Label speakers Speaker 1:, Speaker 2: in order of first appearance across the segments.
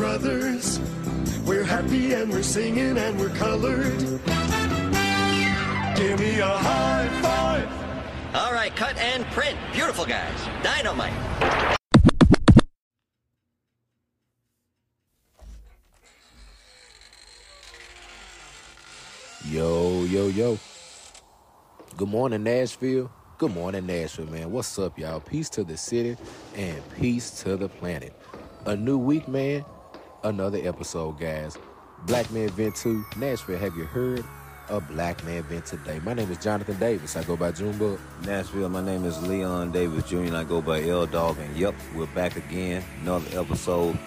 Speaker 1: brothers. We're happy and we're singing and we're colored. Give me a high five.
Speaker 2: All right, cut and print. Beautiful guys. Dynamite.
Speaker 3: Yo, yo, yo. Good morning, Nashville. Good morning, Nashville, man. What's up, y'all? Peace to the city and peace to the planet. A new week, man. Another episode, guys. Black Man Vent 2. Nashville, have you heard of Black Man Vent today? My name is Jonathan Davis. I go by Junebug.
Speaker 4: Nashville, my name is Leon Davis Jr. and I go by L Dog. And yep, we're back again. Another episode.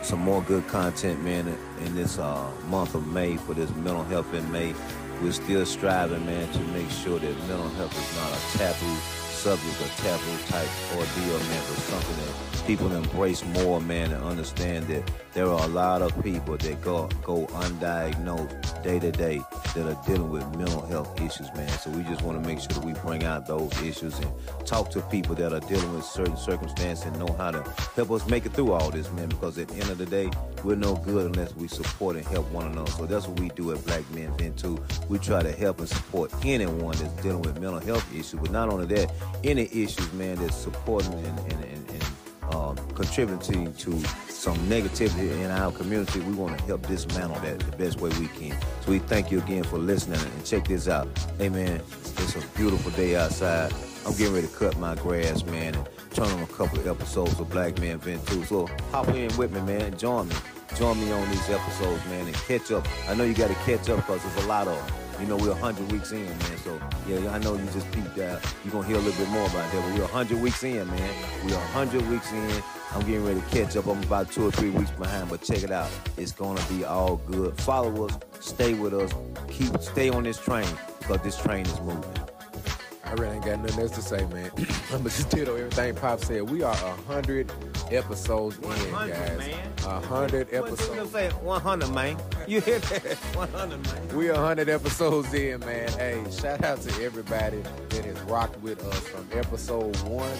Speaker 4: Some more good content, man, in this uh, month of May for this mental health in May. We're still striving, man, to make sure that mental health is not a taboo subject or taboo type ordeal, man, but something that people embrace more, man, and understand that there are a lot of people that go go undiagnosed day to day that are dealing with mental health issues, man. So we just want to make sure that we bring out those issues and talk to people that are dealing with certain circumstances and know how to help us make it through all this, man. Because at the end of the day, we're no good unless we support and help one another. So that's what we do at Black Men Vent too. We try to help and support anyone that's dealing with mental health issues, but not only that, any issues, man, that's supporting and, and, and, and um, contributing to some negativity in our community, we want to help dismantle that the best way we can. So we thank you again for listening and check this out. Hey it's a beautiful day outside. I'm getting ready to cut my grass, man, and turn on a couple of episodes of Black Man Vent 2. So hop in with me, man. Join me. Join me on these episodes, man, and catch up. I know you got to catch up because there's a lot of them. You know, we're 100 weeks in, man. So, yeah, I know you just peeped out. You're going to hear a little bit more about that. But we're 100 weeks in, man. We're 100 weeks in. I'm getting ready to catch up. I'm about two or three weeks behind, but check it out. It's going to be all good. Follow us. Stay with us. Keep Stay on this train because this train is moving.
Speaker 3: I really ain't got nothing else to say, man. I'm just ditto everything Pop said. We are a hundred episodes in, guys. A hundred episodes.
Speaker 4: say 100, man. You hear that? 100, man.
Speaker 3: We a hundred episodes in, man. Hey, shout out to everybody that has rocked with us from episode one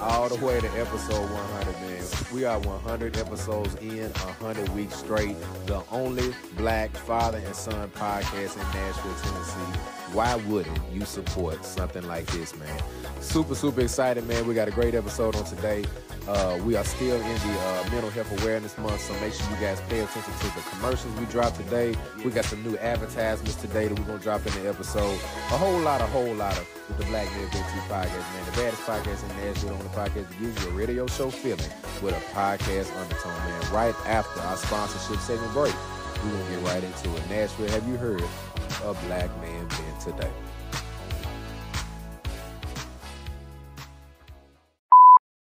Speaker 3: all the way to episode 100, man. We are 100 episodes in, 100 weeks straight. The only black father and son podcast in Nashville, Tennessee. Why wouldn't you support something like this, man? Super, super excited, man. We got a great episode on today. Uh, we are still in the uh, mental health awareness month, so make sure you guys pay attention to the commercials we dropped today. We got some new advertisements today that we're gonna drop in the episode. A whole lot, a whole lot of with the Black Men Big podcast, man. The baddest podcast in Nashville on the podcast that gives you a radio show feeling with a podcast undertone, man. Right after our sponsorship segment break, we're gonna get right into it. Nashville, have you heard of Black Man Vent today?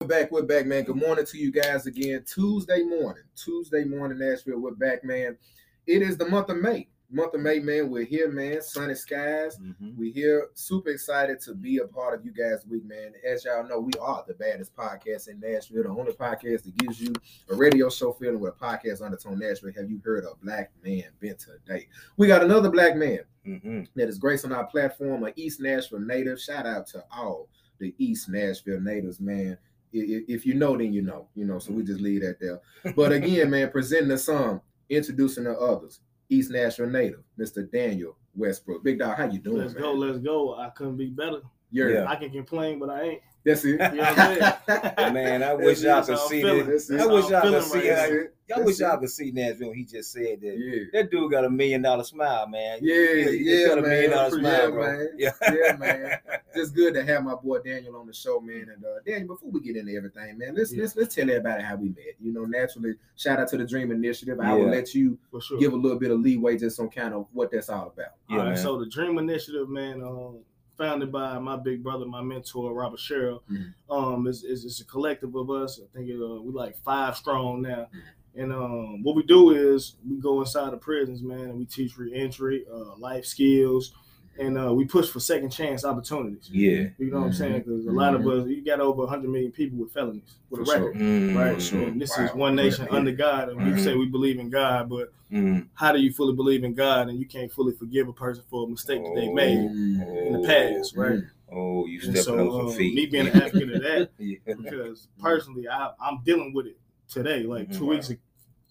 Speaker 5: Back, we're back, man. Good morning to you guys again. Tuesday morning, Tuesday morning, Nashville. We're back, man. It is the month of May. Month of May, man. We're here, man. Sunny skies. We're here. Super excited to be a part of you guys' week, man. As y'all know, we are the baddest podcast in Nashville, the only podcast that gives you a radio show feeling with a podcast undertone. Nashville. Have you heard of Black Man Vent today? We got another black man
Speaker 4: Mm-hmm.
Speaker 5: that is gracing our platform, an East Nashville native. Shout out to all the East Nashville natives, man. I- i- If you know, then you know, you know. So we just leave that there. But again, man, presenting the some, introducing the others. East Nashville native, Mr. Daniel Westbrook. Big dog, how you doing,
Speaker 6: Let's
Speaker 5: man?
Speaker 6: go, let's go. I couldn't be better.
Speaker 5: You're,
Speaker 4: Yeah.
Speaker 6: I can complain, but I ain't.
Speaker 5: That's it.
Speaker 6: You know what I'm?
Speaker 4: Man, I wish y'all could see
Speaker 6: feeling.
Speaker 4: this. I wish y'all could see
Speaker 6: right
Speaker 5: it.
Speaker 4: y'all wish y'all could see Nashville. He just said that
Speaker 5: Yeah.
Speaker 4: that dude got a million dollar smile, man.
Speaker 5: Yeah,
Speaker 4: He- he
Speaker 5: yeah,
Speaker 4: got a
Speaker 5: man.
Speaker 4: million dollar
Speaker 5: Yeah,
Speaker 4: smile, bro.
Speaker 5: man.
Speaker 4: Yeah,
Speaker 5: Yeah, man. Just good to have my boy Daniel on the show, man. And uh, Daniel, before we get into everything, man, let's
Speaker 6: Yeah.
Speaker 5: let's let's tell everybody how we met. You know, naturally, shout out to the Dream Initiative. I will let you
Speaker 6: sure.
Speaker 5: give a little bit of leeway just on kind of what that's all about.
Speaker 4: Yeah,
Speaker 6: All right,
Speaker 4: man.
Speaker 6: so the Dream Initiative, man, um, founded by my big brother, my mentor, Robert Sherrill.
Speaker 5: Mhm.
Speaker 6: Um, it's, it's, it's a collective of us. I think uh, we like five strong now. And um, what we do is we go inside the prisons, man, and we teach reentry, uh, life skills, and uh, we push for second chance opportunities.
Speaker 4: yeah.
Speaker 6: You know what I'm saying? Because a lot of us, you got over 100 million people with felonies with
Speaker 5: For
Speaker 6: a
Speaker 5: sure.
Speaker 6: record,
Speaker 4: Mm,
Speaker 6: right?
Speaker 5: For sure.
Speaker 6: And this
Speaker 5: Wow.
Speaker 6: is one nation
Speaker 5: Yeah.
Speaker 6: under God, and we say we believe in God, but
Speaker 4: mm.
Speaker 6: how do you fully believe in God and you can't fully forgive a person for a mistake that they
Speaker 4: Oh.
Speaker 6: made in the past, right?
Speaker 4: Oh, you
Speaker 6: And
Speaker 4: stepping
Speaker 6: so,
Speaker 4: up some
Speaker 6: um,
Speaker 4: feet.
Speaker 6: me being an advocate of that,
Speaker 4: yeah.
Speaker 6: because personally, I, I'm dealing with it today. Like two
Speaker 4: Mhm.
Speaker 6: weeks,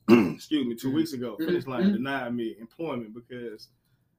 Speaker 6: excuse me, 2
Speaker 5: Mhm.
Speaker 6: weeks ago. Finish Line denied me employment because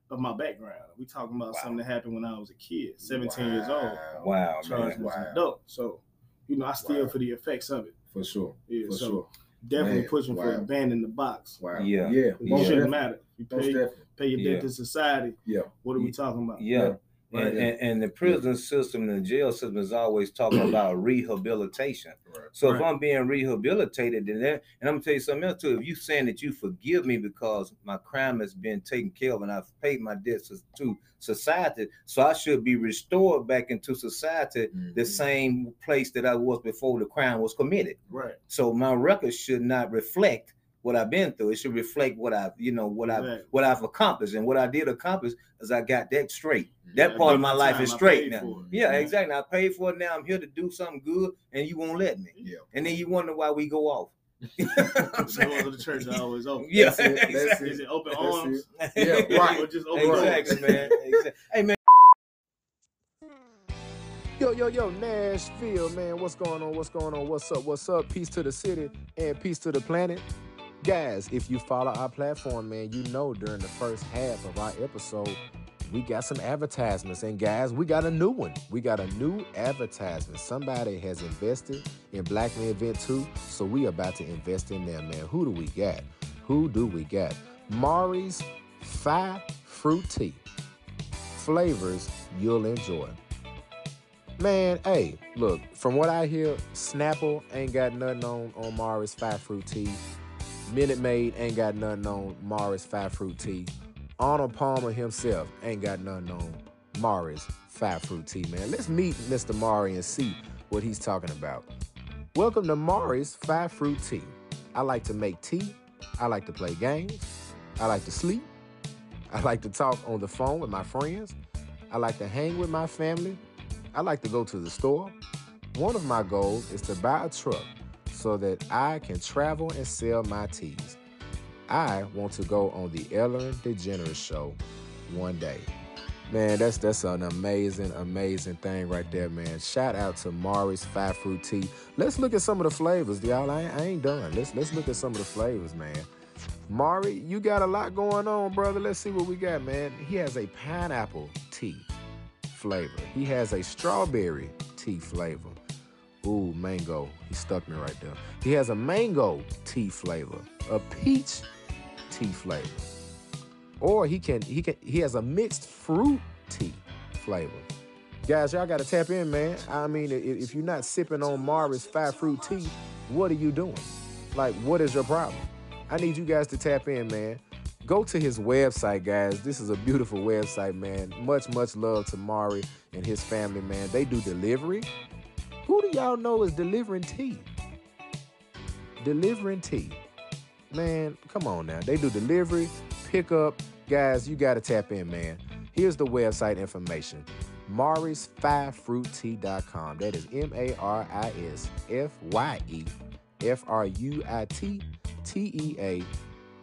Speaker 6: of my background. We talking about
Speaker 4: Wow.
Speaker 6: something that happened when I was a kid, 17 years old.
Speaker 4: Wow,
Speaker 6: Charged
Speaker 4: man.
Speaker 6: as an adult. So, you know, I still
Speaker 5: Wow.
Speaker 6: for the effects of it.
Speaker 5: For sure.
Speaker 6: Yeah,
Speaker 5: For
Speaker 6: so
Speaker 5: sure.
Speaker 6: definitely
Speaker 5: Man,
Speaker 6: pushing for
Speaker 5: wow.
Speaker 6: abandoning the box.
Speaker 5: Wow.
Speaker 4: Yeah.
Speaker 5: Yeah.
Speaker 6: It
Speaker 5: Most
Speaker 6: shouldn't matter. You pay,
Speaker 5: definitely.
Speaker 6: pay your debt
Speaker 4: Yeah.
Speaker 6: to society.
Speaker 5: Yeah.
Speaker 6: What are we talking about?
Speaker 4: Yeah.
Speaker 5: Right,
Speaker 4: And,
Speaker 5: yeah.
Speaker 4: and, and the prison system and the jail system is always talking about rehabilitation.
Speaker 5: Right.
Speaker 4: So if I'm being rehabilitated, then that, and I'm gonna tell you something else too. If you're saying that you forgive me because my crime has been taken care of and I've paid my debts to society, so I should be restored back into society, the
Speaker 5: Mhm.
Speaker 4: same place that I was before the crime was committed.
Speaker 6: Right.
Speaker 4: So my record should not reflect what I've been through. It should reflect what I've, you know, what I've
Speaker 6: Right.
Speaker 4: what I've accomplished. And what I did accomplish is I got that straight. That
Speaker 6: I
Speaker 4: part of my
Speaker 6: my
Speaker 4: life is straight now.
Speaker 6: for it.
Speaker 4: Yeah,
Speaker 6: Mhm.
Speaker 4: exactly. I paid for it now. I'm here to do something good, and you won't let me.
Speaker 5: Yeah.
Speaker 4: And then you wonder why we go off. You know what
Speaker 6: The
Speaker 4: saying?
Speaker 6: doors of the church are always open.
Speaker 4: Yeah,
Speaker 5: That's it. That's
Speaker 4: exactly.
Speaker 6: It open
Speaker 5: That's
Speaker 6: arms?
Speaker 5: Yeah, right.
Speaker 6: Or just open doors?
Speaker 4: Exactly, man. Exactly. Hey, man.
Speaker 3: Yo, yo, yo, Nashville, man. What's going on? What's going on? What's up? What's up? Peace to the city and peace to the planet. Guys, if you follow our platform, man, you know during the first half of our episode, we got some advertisements. And guys, we got a new one. We got a new advertisement. Somebody has invested in Black Man Vent 2, so we about to invest in them, man. Who do we got? Who do we got? Mari's Five Fruit Tea. Flavors you'll enjoy. Man, hey, look, from what I hear, Snapple ain't got nothing on, on Mari's Five Fruit Tea. Minute Maid ain't got nothing on Mari's Five Fruit Tea. Arnold Palmer himself ain't got nothing on Mari's Five Fruit Tea, man. Let's meet Mr. Mari and see what he's talking about. Welcome to Mari's Five Fruit Tea. I like to make tea. I like to play games. I like to sleep. I like to talk on the phone with my friends. I like to hang with my family. I like to go to the store. One of my goals is to buy a truck so that I can travel and sell my teas. I want to go on the Ellen DeGeneres show one day. Man, that's that's an amazing, amazing thing right there, man. Shout out to Mari's Five Fruit Tea. Let's look at some of the flavors, y'all. I ain't, I ain't done. Let's let's look at some of the flavors, man. Mari, you got a lot going on, brother. Let's see what we got, man. He has a pineapple tea flavor. He has a strawberry tea flavor. Ooh, mango. He stuck me right there. He has a mango tea flavor, a peach tea flavor. Or he can he can he has a mixed fruit tea flavor. Guys, y'all gotta tap in, man. I mean, if you're not sipping on Mari's five fruit tea, what are you doing? Like, what is your problem? I need you guys to tap in, man. Go to his website, guys. This is a beautiful website, man. Much, much love to Mari and his family, man. They do delivery. Who do y'all know is delivering tea? Delivering tea. Man, come on now. They do delivery, pickup. Guys, you got to tap in, man. Here's the website information marisfyefruittea.com. That is M A R I S F Y E F R U I T T E A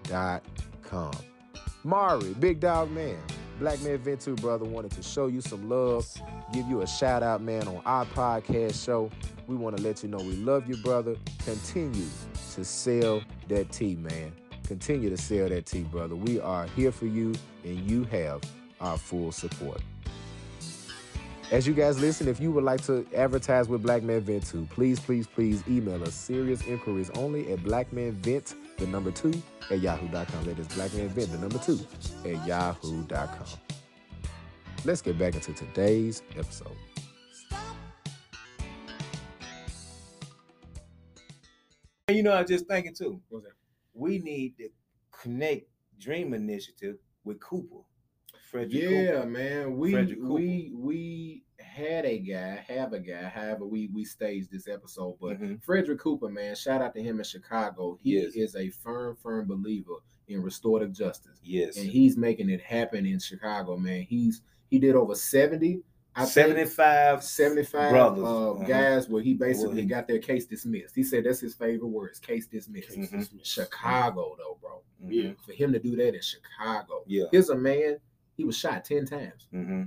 Speaker 3: dot com. Mari, big dog man, Black Man Vent 2, brother, wanted to show you some love, give you a shout out, man, on our podcast show. We want to let you know we love you, brother. Continue to sell that tea, man. Continue to sell that tea, brother. We are here for you, and you have our full support. As you guys listen, if you would like to advertise with Black Man Vent 2, please, please, please email us serious inquiries only at blackmanvent, the number two, at yahoo.com. That is blackmanvent, the number two, at yahoo.com. Let's get back into today's episode.
Speaker 4: You know, I was just thinking too.
Speaker 5: What's that?
Speaker 4: We need to connect Dream Initiative with Cooper. Frederick
Speaker 5: Yeah,
Speaker 4: Cooper.
Speaker 5: man. We
Speaker 4: Frederick Cooper.
Speaker 5: we we had a guy, have a guy. However, we we staged this episode, but
Speaker 4: Mhm.
Speaker 5: Frederick Cooper, man, shout out to him in Chicago. He
Speaker 4: Yes.
Speaker 5: is a firm, firm believer in restorative justice,
Speaker 4: Yes.
Speaker 5: and he's making it happen in Chicago, man. He's he did over seventy, I think,
Speaker 4: 75
Speaker 5: 75
Speaker 4: brothers.
Speaker 5: uh,
Speaker 4: Uh-huh.
Speaker 5: guys where he basically
Speaker 4: Well, he-
Speaker 5: got their case dismissed. He said that's his favorite words, case dismissed.
Speaker 4: Mhm.
Speaker 5: Chicago, though, bro.
Speaker 4: Mhm.
Speaker 6: Yeah.
Speaker 5: For him to do that in Chicago.
Speaker 4: Yeah.
Speaker 5: Here's a man, he was shot 10 times.
Speaker 4: hmm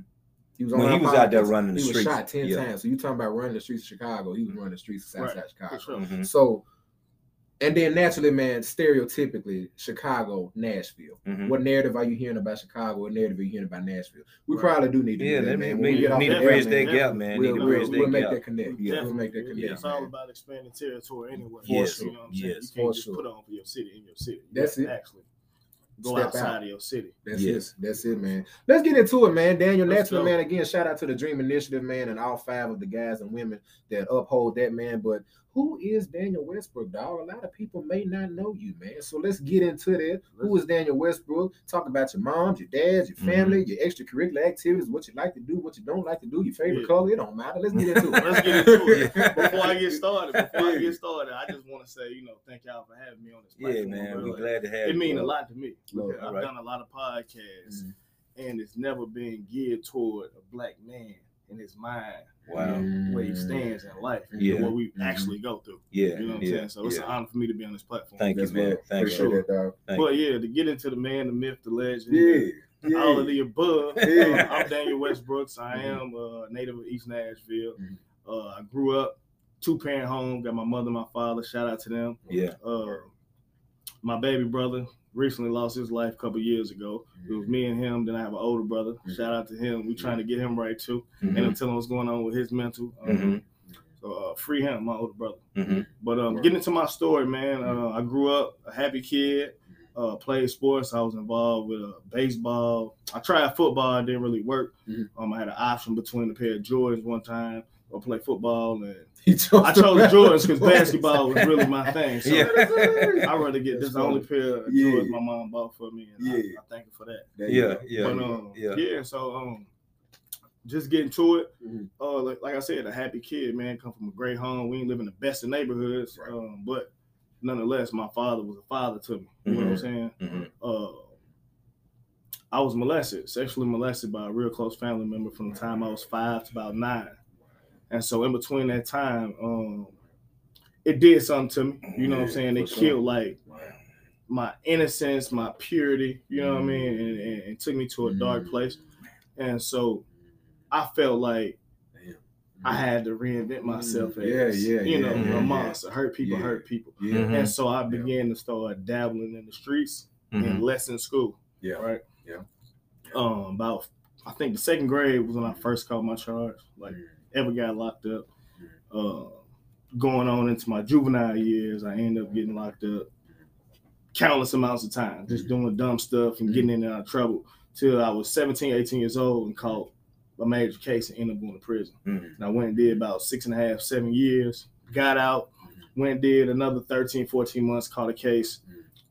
Speaker 5: He was
Speaker 4: When
Speaker 5: on
Speaker 4: he
Speaker 5: our
Speaker 4: was out there
Speaker 5: podcast.
Speaker 4: running the
Speaker 5: he
Speaker 4: streets.
Speaker 5: was shot 10
Speaker 4: Yeah.
Speaker 5: times. So you talking about running the streets of Chicago. He was running the streets of Southside
Speaker 6: Right,
Speaker 5: Chicago.
Speaker 6: for sure.
Speaker 4: Mhm.
Speaker 5: So And then naturally, man, stereotypically, Chicago, Nashville.
Speaker 4: Mhm.
Speaker 5: What narrative are you hearing about Chicago? What narrative are you hearing about Nashville? We
Speaker 6: Right.
Speaker 5: probably do need to
Speaker 4: Yeah,
Speaker 5: do that, man.
Speaker 4: we
Speaker 5: When we
Speaker 4: need to bridge that gap, man.
Speaker 5: We'll,
Speaker 4: Need to
Speaker 5: we'll, we'll make that connect.
Speaker 4: Yeah.
Speaker 5: We'll make that
Speaker 6: Yeah,
Speaker 5: connect.
Speaker 6: it's all
Speaker 5: man.
Speaker 6: about expanding territory anyway.
Speaker 4: Yes,
Speaker 6: you know what I'm saying?
Speaker 4: yes,
Speaker 6: you can't
Speaker 5: for
Speaker 6: just
Speaker 5: sure.
Speaker 6: put on for your city in your city.
Speaker 5: That's it.
Speaker 6: Actually, go
Speaker 5: Step
Speaker 6: outside
Speaker 5: out.
Speaker 6: of your city.
Speaker 5: That's
Speaker 4: Yes.
Speaker 5: it. That's it, man. Let's get into it, man. Daniel
Speaker 6: Let's
Speaker 5: Naturally,
Speaker 6: go.
Speaker 5: man. Again, shout out to the Dream Initiative, man, and all five of the guys and women that uphold that, man. But who is Daniel Westbrook, dog? A lot of people may not know you, man. So let's get into that. Who is Daniel Westbrook? Talk about your moms, your dads, your
Speaker 6: Mm-hmm.
Speaker 5: family, your extracurricular activities, what you like to do, what you don't like to do, your favorite
Speaker 6: Yeah.
Speaker 5: color. It don't matter. Let's get into it.
Speaker 6: Let's get into it. Before I get started, before I get started, I just want to say, you know, thank y'all for having me on this
Speaker 4: Yeah,
Speaker 6: platform.
Speaker 4: man.
Speaker 6: bro.
Speaker 4: We're glad to have you.
Speaker 6: it
Speaker 4: you.
Speaker 6: means a lot to me.
Speaker 5: Lord,
Speaker 6: I've
Speaker 4: right.
Speaker 6: done a lot of podcasts,
Speaker 5: Mhm.
Speaker 6: and it's never been geared toward a black man in his mind,
Speaker 4: Wow.
Speaker 6: where he stands in life, and
Speaker 4: Yeah.
Speaker 6: what we
Speaker 5: Mhm.
Speaker 6: actually go through.
Speaker 4: Yeah.
Speaker 6: You know what I'm
Speaker 4: yeah,
Speaker 6: saying? So it's
Speaker 4: yeah.
Speaker 6: an honor for me to be on this platform.
Speaker 4: Thank you, man.
Speaker 5: what-
Speaker 4: Thank
Speaker 5: appreciate
Speaker 4: you.
Speaker 5: that, dog.
Speaker 4: Thank
Speaker 6: But yeah, to get into the man, the myth, the legend,
Speaker 5: Yeah. yeah.
Speaker 6: all of the above.
Speaker 5: Yeah.
Speaker 6: uh, I'm Daniel Westbrooks. I
Speaker 5: Mhm.
Speaker 6: am a native of East Nashville.
Speaker 5: Mhm.
Speaker 6: Uh, I grew up two parent home. Got my mother, and my father. Shout out to them.
Speaker 4: Yeah.
Speaker 6: Uh, my baby brother recently lost his life a couple years ago. It was me and him. Then I have an older brother. Shout out to him. We trying to get him right too, and
Speaker 4: Mhm.
Speaker 6: I'm telling what's going on with his mental. Um,
Speaker 4: Mhm.
Speaker 6: So uh, free him, my older brother.
Speaker 4: Mhm.
Speaker 6: But um, getting into my story, man, uh, I grew up a happy kid. Uh, played sports. I was involved with uh, baseball. I tried football. It didn't really work.
Speaker 5: Mhm.
Speaker 6: Um, I had an option between a pair of Jordans one time or play football, and
Speaker 5: He chose
Speaker 6: I chose
Speaker 5: best.
Speaker 6: Jordans because basketball was really my thing. So
Speaker 4: Yeah.
Speaker 6: I rather get this
Speaker 5: That's
Speaker 6: the only pair of
Speaker 5: Yeah.
Speaker 6: Jordans my mom bought for me, and I,
Speaker 5: Yeah.
Speaker 6: I thank her for that.
Speaker 5: There
Speaker 4: Yeah. Yeah.
Speaker 6: But um,
Speaker 4: yeah.
Speaker 6: yeah. So um, just getting to it.
Speaker 5: Mhm.
Speaker 6: Uh, like, like I said, a happy kid, man. Come from a great home. We ain't live in the best of neighborhoods,
Speaker 5: Right.
Speaker 6: um, but nonetheless, my father was a father to me. You know what I'm saying?
Speaker 4: Mhm.
Speaker 6: Uh, I was molested, sexually molested by a real close family member from the time I was five to about nine, and so in between that time, um, it did something to me. You know what I'm saying? It
Speaker 5: sure.
Speaker 6: killed like my innocence, my purity. You know what I mean? And, and, and took me to a dark
Speaker 5: Mhm.
Speaker 6: place. And so I felt like
Speaker 5: Damn.
Speaker 6: I had to reinvent myself
Speaker 5: Mm, yeah,
Speaker 6: as,
Speaker 5: yeah,
Speaker 6: you know,
Speaker 4: yeah,
Speaker 6: a
Speaker 4: yeah.
Speaker 6: monster. Hurt people,
Speaker 5: Yeah.
Speaker 6: hurt people.
Speaker 5: Yeah.
Speaker 6: And so I began to start dabbling in the streets
Speaker 4: Mhm.
Speaker 6: and less in school.
Speaker 5: Yeah.
Speaker 6: Right.
Speaker 5: Yeah.
Speaker 6: Um, about I think the second grade was when I first caught my charge. Like ever got locked up. Uh, going on into my juvenile years, I ended up getting locked up countless amounts of time, just doing dumb stuff and getting in and out of trouble till I was 17, 18 years old and caught a major case and ended up going to prison.
Speaker 4: Mhm.
Speaker 6: And I went and did about six and a half, seven years, got out, went and did another 13, 14 months, caught a case.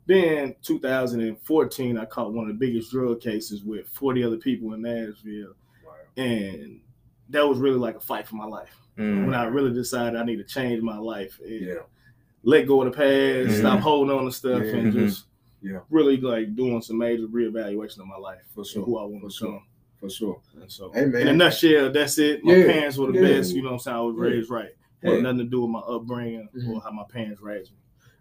Speaker 6: Then 2014, I caught one of the biggest drug cases with 40 other people in Nashville. And that was really like a fight for my life.
Speaker 4: Mhm.
Speaker 6: When I really decided I need to change my life and
Speaker 5: Yeah.
Speaker 6: let go of the past,
Speaker 4: Mhm.
Speaker 6: stop holding on to stuff,
Speaker 5: Yeah.
Speaker 6: and
Speaker 4: Mhm.
Speaker 6: just
Speaker 5: Yeah.
Speaker 6: really like doing some major reevaluation of my life
Speaker 5: For sure.
Speaker 6: who I want
Speaker 5: For
Speaker 6: to
Speaker 5: sure.
Speaker 6: become.
Speaker 5: For sure.
Speaker 6: And so,
Speaker 5: Hey, man.
Speaker 6: in a nutshell, that's it. My
Speaker 5: Yeah.
Speaker 6: parents were the
Speaker 5: Yeah.
Speaker 6: best. You know what I'm saying? I was
Speaker 5: Yeah.
Speaker 6: raised right.
Speaker 5: Yeah.
Speaker 6: Had nothing to do with my upbringing
Speaker 5: Mhm.
Speaker 6: or how my parents raised me.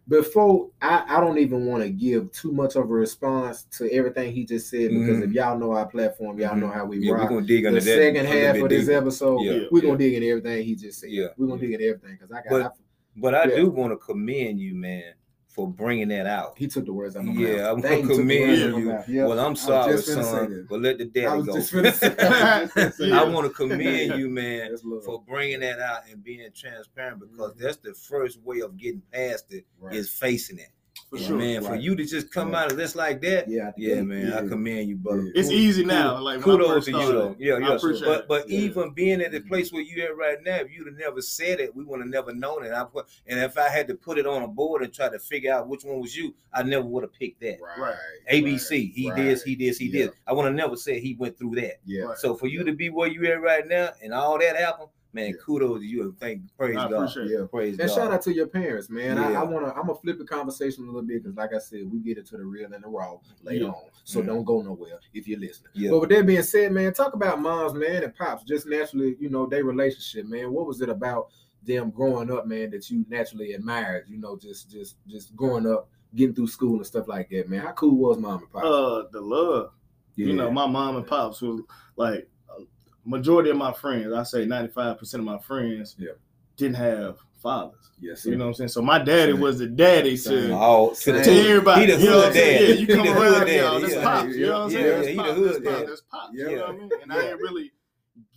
Speaker 5: Before I, I don't even want to give too much of a response to everything he just said because
Speaker 4: Mhm.
Speaker 5: if y'all know our platform, y'all
Speaker 4: Mhm.
Speaker 5: know how we
Speaker 4: Yeah, we're gonna dig
Speaker 5: the
Speaker 4: into that.
Speaker 5: second half of this
Speaker 4: deeper.
Speaker 5: episode,
Speaker 4: Yeah.
Speaker 5: we're gonna dig into everything he just said.
Speaker 4: Yeah.
Speaker 5: We're gonna dig into everything because I got.
Speaker 4: But-
Speaker 5: I,
Speaker 4: But I
Speaker 5: Yeah.
Speaker 4: do want to commend you, man, for bringing that out.
Speaker 5: he took the words out of my
Speaker 4: Yeah,
Speaker 5: mouth.
Speaker 4: to
Speaker 5: took the
Speaker 4: commend
Speaker 5: words out of my
Speaker 4: you.
Speaker 5: Yeah.
Speaker 4: Well, I'm sorry, son, but let the daddy go.
Speaker 5: I was just finna say
Speaker 6: Yeah.
Speaker 4: I
Speaker 5: that.
Speaker 4: want to commend you, man, for bringing that out and being transparent because
Speaker 5: Mhm.
Speaker 4: that's the first way of getting past it
Speaker 5: Right.
Speaker 4: is facing it.
Speaker 6: For
Speaker 4: And
Speaker 6: sure.
Speaker 4: man, for you to just come
Speaker 5: Yeah.
Speaker 4: out of this like that,
Speaker 5: yeah,
Speaker 4: yeah, man, I
Speaker 5: Yeah.
Speaker 4: commend you, brother.
Speaker 5: Yeah.
Speaker 6: It's easy now. Like
Speaker 4: Kudos
Speaker 6: first
Speaker 4: to you, though. Yeah,
Speaker 6: I
Speaker 4: yeah.
Speaker 6: appreciate
Speaker 4: But
Speaker 6: it.
Speaker 4: but
Speaker 5: Yeah.
Speaker 4: even being at the place where you at right now, if you'd have never said it, we would have never known it. I put, and if I had to put it on a board and try to figure out which one was you, I never would have picked that.
Speaker 5: Right.
Speaker 4: ABC, he
Speaker 5: right.
Speaker 4: did, he did, he
Speaker 5: Yeah.
Speaker 4: did. I would have never said he went through that.
Speaker 5: Yeah.
Speaker 6: Right.
Speaker 4: So for you to be where you at right now and all that happened, man,
Speaker 5: Yeah.
Speaker 4: kudos to you and thank praise God.
Speaker 5: Yeah.
Speaker 4: Praise God.
Speaker 5: And
Speaker 4: God.
Speaker 5: shout out to your parents, man. I,
Speaker 4: Yeah.
Speaker 5: I wanna I'm gonna flip the conversation a little bit because, like I said, we get into the real and the raw later
Speaker 6: Yeah.
Speaker 5: on. So
Speaker 4: Mhm.
Speaker 5: don't go nowhere if you're listening.
Speaker 4: Yeah.
Speaker 5: But with that being said, man, talk about moms, man, and pops. Just naturally, you know, their relationship, man. What was it about them growing up, man, that you naturally admired? You know, just just just growing up, getting through school and stuff like that, man. How cool was mom and pop?
Speaker 6: Uh, the love. You know, my mom and pops was like a majority of my friends. I say ninety five percent of my friends.
Speaker 5: Yeah.
Speaker 6: Didn't have fathers.
Speaker 5: Yes,
Speaker 6: You know what I'm saying? So my daddy was the daddy to,
Speaker 4: Oh, to
Speaker 6: to everybody.
Speaker 4: He the
Speaker 6: you know what
Speaker 4: hood
Speaker 6: I'm saying?
Speaker 4: daddy.
Speaker 6: Yeah, you come around,
Speaker 4: hood daddy.
Speaker 6: this
Speaker 4: Yeah.
Speaker 6: pops. You know what I'm
Speaker 4: Yeah,
Speaker 6: saying?
Speaker 4: yeah, he the hood daddy.
Speaker 6: this pops.
Speaker 5: Yeah.
Speaker 6: You know what I mean? And I didn't really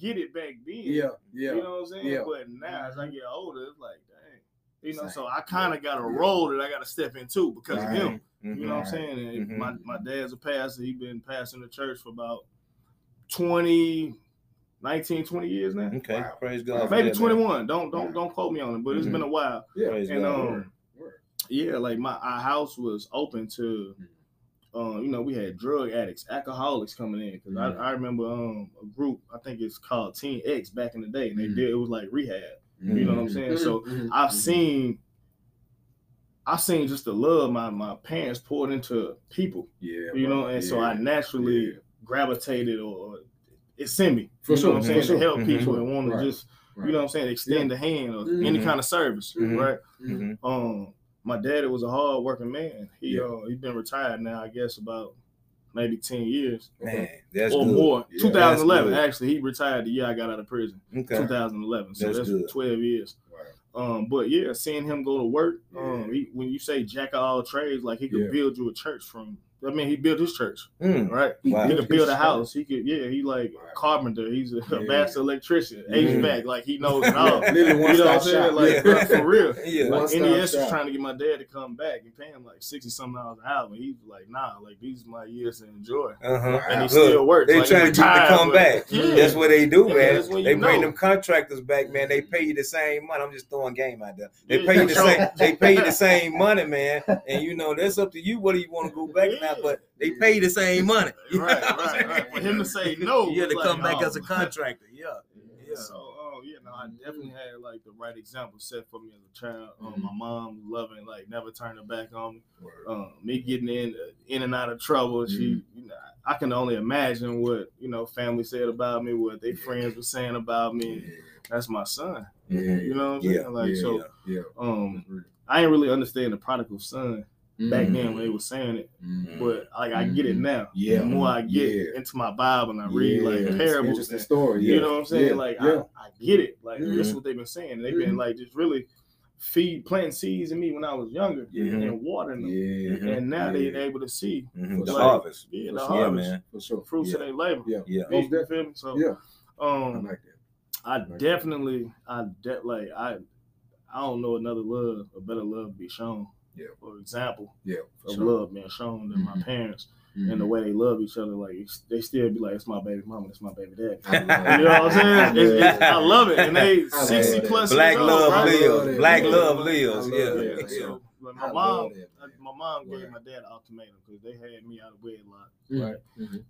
Speaker 6: get it back then.
Speaker 5: Yeah, yeah.
Speaker 6: You know what I'm saying?
Speaker 5: Yeah.
Speaker 6: But now as I get older, it's like, dang. You know, so I kind of got a role that I got to step into because
Speaker 5: Right.
Speaker 6: of him. You know what I'm saying? And
Speaker 4: Mhm.
Speaker 6: my, my dad's a pastor. He's been pastoring the church for about 20, 19, 20 years now.
Speaker 4: Okay,
Speaker 5: Wow.
Speaker 4: praise God.
Speaker 6: Maybe
Speaker 4: that, man.
Speaker 6: 21. Don't don't
Speaker 5: Right.
Speaker 6: don't quote me on it, but it's
Speaker 4: Mhm.
Speaker 6: been a while.
Speaker 5: Yeah.
Speaker 4: Praise
Speaker 6: And
Speaker 4: God.
Speaker 6: um yeah, like my our house was open to um, you know, we had drug addicts, alcoholics coming in. because
Speaker 5: Mhm.
Speaker 6: I, I remember um a group, I think it's called Teen X back in the day, and they
Speaker 5: Mhm.
Speaker 6: did it was like rehab. You know what I'm saying? So
Speaker 5: Mhm.
Speaker 6: I've
Speaker 5: Mhm.
Speaker 6: seen I've seen just the love my my parents poured into people,
Speaker 5: Yeah.
Speaker 6: you know,
Speaker 5: bro.
Speaker 6: and so I naturally
Speaker 5: Yeah.
Speaker 6: gravitated or it's me.
Speaker 5: For
Speaker 6: you
Speaker 5: sure,
Speaker 6: I'm
Speaker 5: for
Speaker 6: saying?
Speaker 5: sure.
Speaker 6: To help
Speaker 4: Mhm.
Speaker 6: people and want
Speaker 5: Right.
Speaker 6: to just,
Speaker 5: Right.
Speaker 6: you know what I'm saying, extend the hand or
Speaker 5: Mhm.
Speaker 6: any kind of service,
Speaker 4: Mhm.
Speaker 6: right?
Speaker 5: Mhm.
Speaker 6: Um, my daddy was a hard working man. He
Speaker 5: Yeah.
Speaker 6: uh he's been retired now, I guess about maybe 10 years
Speaker 4: Man, that's
Speaker 6: or
Speaker 4: good.
Speaker 6: more.
Speaker 5: Yeah,
Speaker 6: 2011, actually, he retired the year I got out of prison.
Speaker 4: Okay.
Speaker 6: 2011. So
Speaker 4: That's
Speaker 6: that's,
Speaker 4: good.
Speaker 6: 12 years.
Speaker 5: Right.
Speaker 6: Um, but yeah, seeing him go to work, um, he, when you say jack of all trades, like he could
Speaker 5: Yeah.
Speaker 6: build you a church from. I mean, he built his church,
Speaker 4: Mm.
Speaker 6: right?
Speaker 4: Wow.
Speaker 6: He could build a house. He could, yeah. He like
Speaker 5: Right.
Speaker 6: carpenter. He's a,
Speaker 5: Yeah.
Speaker 6: master electrician,
Speaker 5: Yeah.
Speaker 6: HVAC. Like he knows it all. You know what I'm saying? Like
Speaker 4: Yeah.
Speaker 6: for real.
Speaker 4: Yeah.
Speaker 6: Like
Speaker 5: stop
Speaker 6: NES was trying to get my dad to come back and pay him like sixty something dollars an hour. He's like, nah, like these are my years to enjoy.
Speaker 4: Uh-huh.
Speaker 6: And he
Speaker 4: Look,
Speaker 6: still works.
Speaker 4: They
Speaker 6: Like,
Speaker 4: trying to get you to come
Speaker 6: but-
Speaker 4: back.
Speaker 6: Yeah.
Speaker 4: That's what they do,
Speaker 6: Yeah,
Speaker 4: man.
Speaker 6: that's when
Speaker 4: they
Speaker 6: you
Speaker 4: bring
Speaker 6: know.
Speaker 4: them contractors back, man. They pay you the same money. I'm just throwing game out there. They pay you the same. They pay you the same money, man. And you know that's up to you What do you want to go back or not.
Speaker 6: Yeah.
Speaker 4: But they pay the same money.
Speaker 6: Right, right, right. For him to say no,
Speaker 4: you had to
Speaker 6: was
Speaker 4: come
Speaker 6: like,
Speaker 4: back
Speaker 6: oh.
Speaker 4: as a contractor. Yeah. Yeah.
Speaker 6: So, oh yeah, no, I definitely had like the right example set for me as a child. Um,
Speaker 5: Mhm.
Speaker 6: my mom loving, like never turning her back on me. Um, me getting in, in and out of trouble. She, you know, I can only imagine what you know family said about me, what their friends were saying about me. That's my son.
Speaker 5: Yeah.
Speaker 6: You know what I'm saying?
Speaker 4: Yeah,
Speaker 6: like
Speaker 5: yeah,
Speaker 6: so,
Speaker 5: Yeah.
Speaker 6: um, I didn't really understand the prodigal son back
Speaker 5: Mhm.
Speaker 6: then when they were saying it,
Speaker 5: Mhm.
Speaker 6: but like I get it
Speaker 5: Mhm.
Speaker 6: now.
Speaker 5: Yeah.
Speaker 6: The more I get
Speaker 5: Yeah.
Speaker 6: into my Bible and I read
Speaker 5: Yeah,
Speaker 6: like
Speaker 5: it's
Speaker 6: parables,
Speaker 5: Interesting
Speaker 6: and-
Speaker 5: story.
Speaker 6: you know what I'm saying?
Speaker 5: Yeah,
Speaker 6: Like
Speaker 5: yeah.
Speaker 6: I, I get it. Like this is what they've been saying. They've been like just really feed planting seeds in me when I was younger
Speaker 5: Yeah.
Speaker 6: and watering them.
Speaker 5: Yeah.
Speaker 6: And now
Speaker 5: Yeah.
Speaker 6: they're able to see
Speaker 4: Mhm. The
Speaker 5: Like,
Speaker 4: harvest.
Speaker 6: yeah, the
Speaker 5: Yeah,
Speaker 4: Yeah,
Speaker 6: harvest,
Speaker 4: man.
Speaker 5: For sure.
Speaker 6: fruits
Speaker 5: yeah.
Speaker 6: of their labor.
Speaker 5: Yeah.
Speaker 4: Yeah.
Speaker 6: You
Speaker 5: Most
Speaker 6: feel me? So
Speaker 5: Yeah. I
Speaker 6: um
Speaker 5: like that.
Speaker 6: I
Speaker 5: that.
Speaker 6: definitely I de- like I I don't know another love, a better love to be shown.
Speaker 5: Yeah.
Speaker 6: For example
Speaker 5: Yeah. For
Speaker 6: of
Speaker 5: sure.
Speaker 6: love being shown than my
Speaker 5: Mhm.
Speaker 6: parents
Speaker 5: Mhm.
Speaker 6: and the way they love each other. Like it's- they still be like, it's my baby mama, it's my baby dad.
Speaker 5: I love
Speaker 6: You know what I'm saying? It's, it's, I love it. And they 60 plus
Speaker 4: Black
Speaker 6: years old,
Speaker 4: love
Speaker 6: right?
Speaker 4: lives.
Speaker 5: that.
Speaker 4: Black
Speaker 5: Yeah.
Speaker 4: love lives.
Speaker 5: love
Speaker 4: Yeah.
Speaker 5: that.
Speaker 6: Yeah,
Speaker 5: Yeah.
Speaker 6: so like my mom,
Speaker 5: that,
Speaker 6: my mom gave
Speaker 5: Right.
Speaker 6: my dad an ultimatum because they had me out of wedlock. Right.
Speaker 5: Mhm.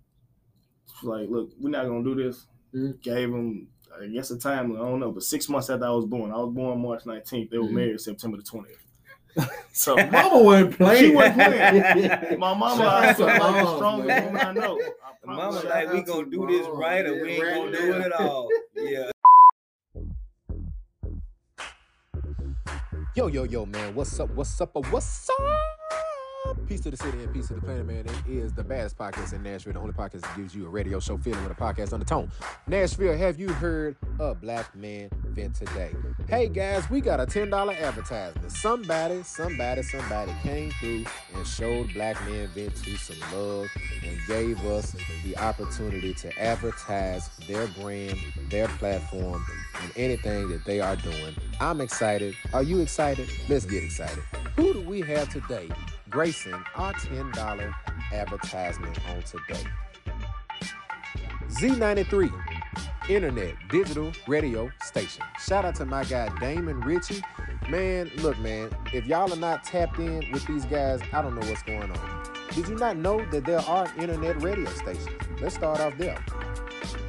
Speaker 6: She's like, look, we're not gonna do this.
Speaker 5: Mhm.
Speaker 6: Gave him, I guess, a time. I don't know, but six months after I was born, I was born March 19th. They were married September the 20th. so
Speaker 5: Mama wasn't playing.
Speaker 6: She wasn't playing. my mama,
Speaker 5: Shout
Speaker 6: I
Speaker 5: out
Speaker 6: like the
Speaker 5: moms,
Speaker 6: strongest
Speaker 5: man.
Speaker 6: woman I know. I
Speaker 4: mama like we gonna
Speaker 5: to
Speaker 4: do this right or we ain't
Speaker 5: right
Speaker 4: gonna do it at all. Yeah.
Speaker 3: Yo, yo, yo, man. What's up? What's up? What's up? Peace to the city and peace to the planet, man. It is the baddest podcast in Nashville, the only podcast that gives you a radio show feeling with a podcast undertone. Nashville, have you heard a black man vent today? Hey guys, we got a $10 advertisement. Somebody, somebody, somebody came through and showed Black Man Vent to some love and gave us the opportunity to advertise their brand, their platform, and anything that they are doing. I'm excited. Are you excited? Let's get excited. Who do we have today gracing our $10 advertisement on today? Z93, internet, digital radio station. Shout out to my guy Damon Ritchie. Man, look, man, if y'all are not tapped in with these guys, I don't know what's going on. Did you not know that there are internet radio stations? Let's start off there.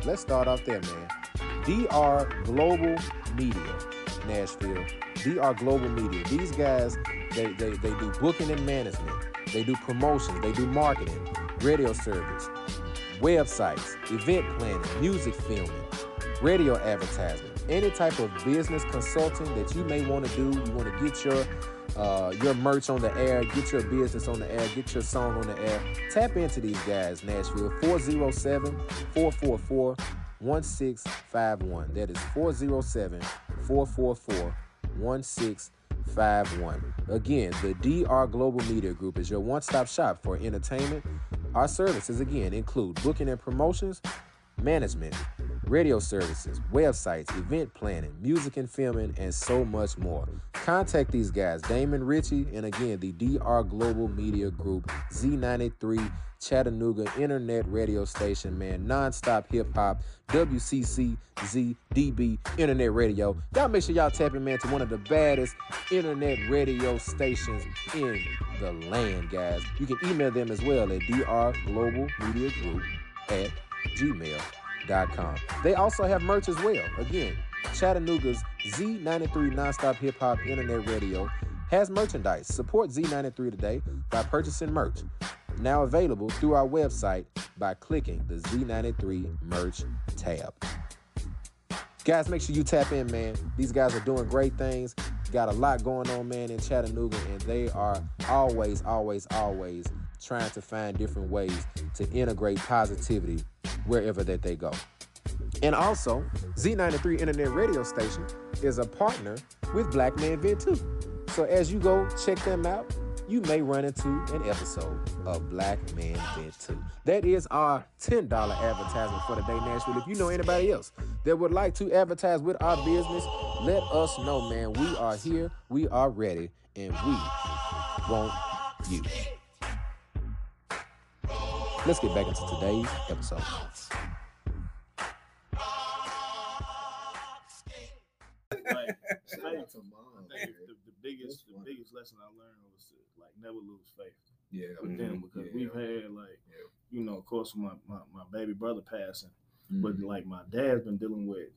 Speaker 3: Let's start off there, man. DR Global Media, Nashville. DR Global Media. These guys, they, they, they do booking and management. They do promotions. They do marketing, radio service, websites, event planning, music filming, radio advertisement, any type of business consulting that you may want to do. You want to get your uh, your merch on the air, get your business on the air, get your song on the air. Tap into these guys, Nashville, 407 444 1651. That is 407 444 1651. Again, the DR Global Media Group is your one stop shop for entertainment. Our services, again, include booking and promotions, management, radio services, websites, event planning, music and filming, and so much more. Contact these guys, Damon Ritchie, and again, the DR Global Media Group, Z93 Chattanooga Internet Radio Station, man, nonstop hip hop, WCCZDB Internet Radio. Y'all make sure y'all tap in, man, to one of the baddest internet radio stations in the land, guys. You can email them as well at drglobalmediagroup Global Media Group at gmail.com. They also have merch as well. Again, Chattanooga's Z93 Nonstop Hip Hop Internet Radio has merchandise. Support Z93 today by purchasing merch. Now available through our website by clicking the Z93 merch tab. Guys, make sure you tap in, man. These guys are doing great things. Got a lot going on, man, in Chattanooga, and they are always, always, always trying to find different ways to integrate positivity wherever that they go. And also, Z93 Internet Radio Station is a partner with Black Man Vent 2. So as you go check them out, you may run into an episode of Black Man Vent 2. That is our $10 advertisement for today, Nashville. If you know anybody else that would like to advertise with our business, let us know, man. We are here, we are ready, and we want you. Let's get back into today's episode.
Speaker 6: Like, faith,
Speaker 5: to
Speaker 6: I think the, the biggest the biggest lesson I learned was to like never lose faith
Speaker 5: Yeah.
Speaker 6: with them because
Speaker 5: Yeah.
Speaker 6: we've had like
Speaker 5: Yeah.
Speaker 6: you know of course my, my my baby brother passing
Speaker 5: Mm-hmm.
Speaker 6: but like my dad's been dealing with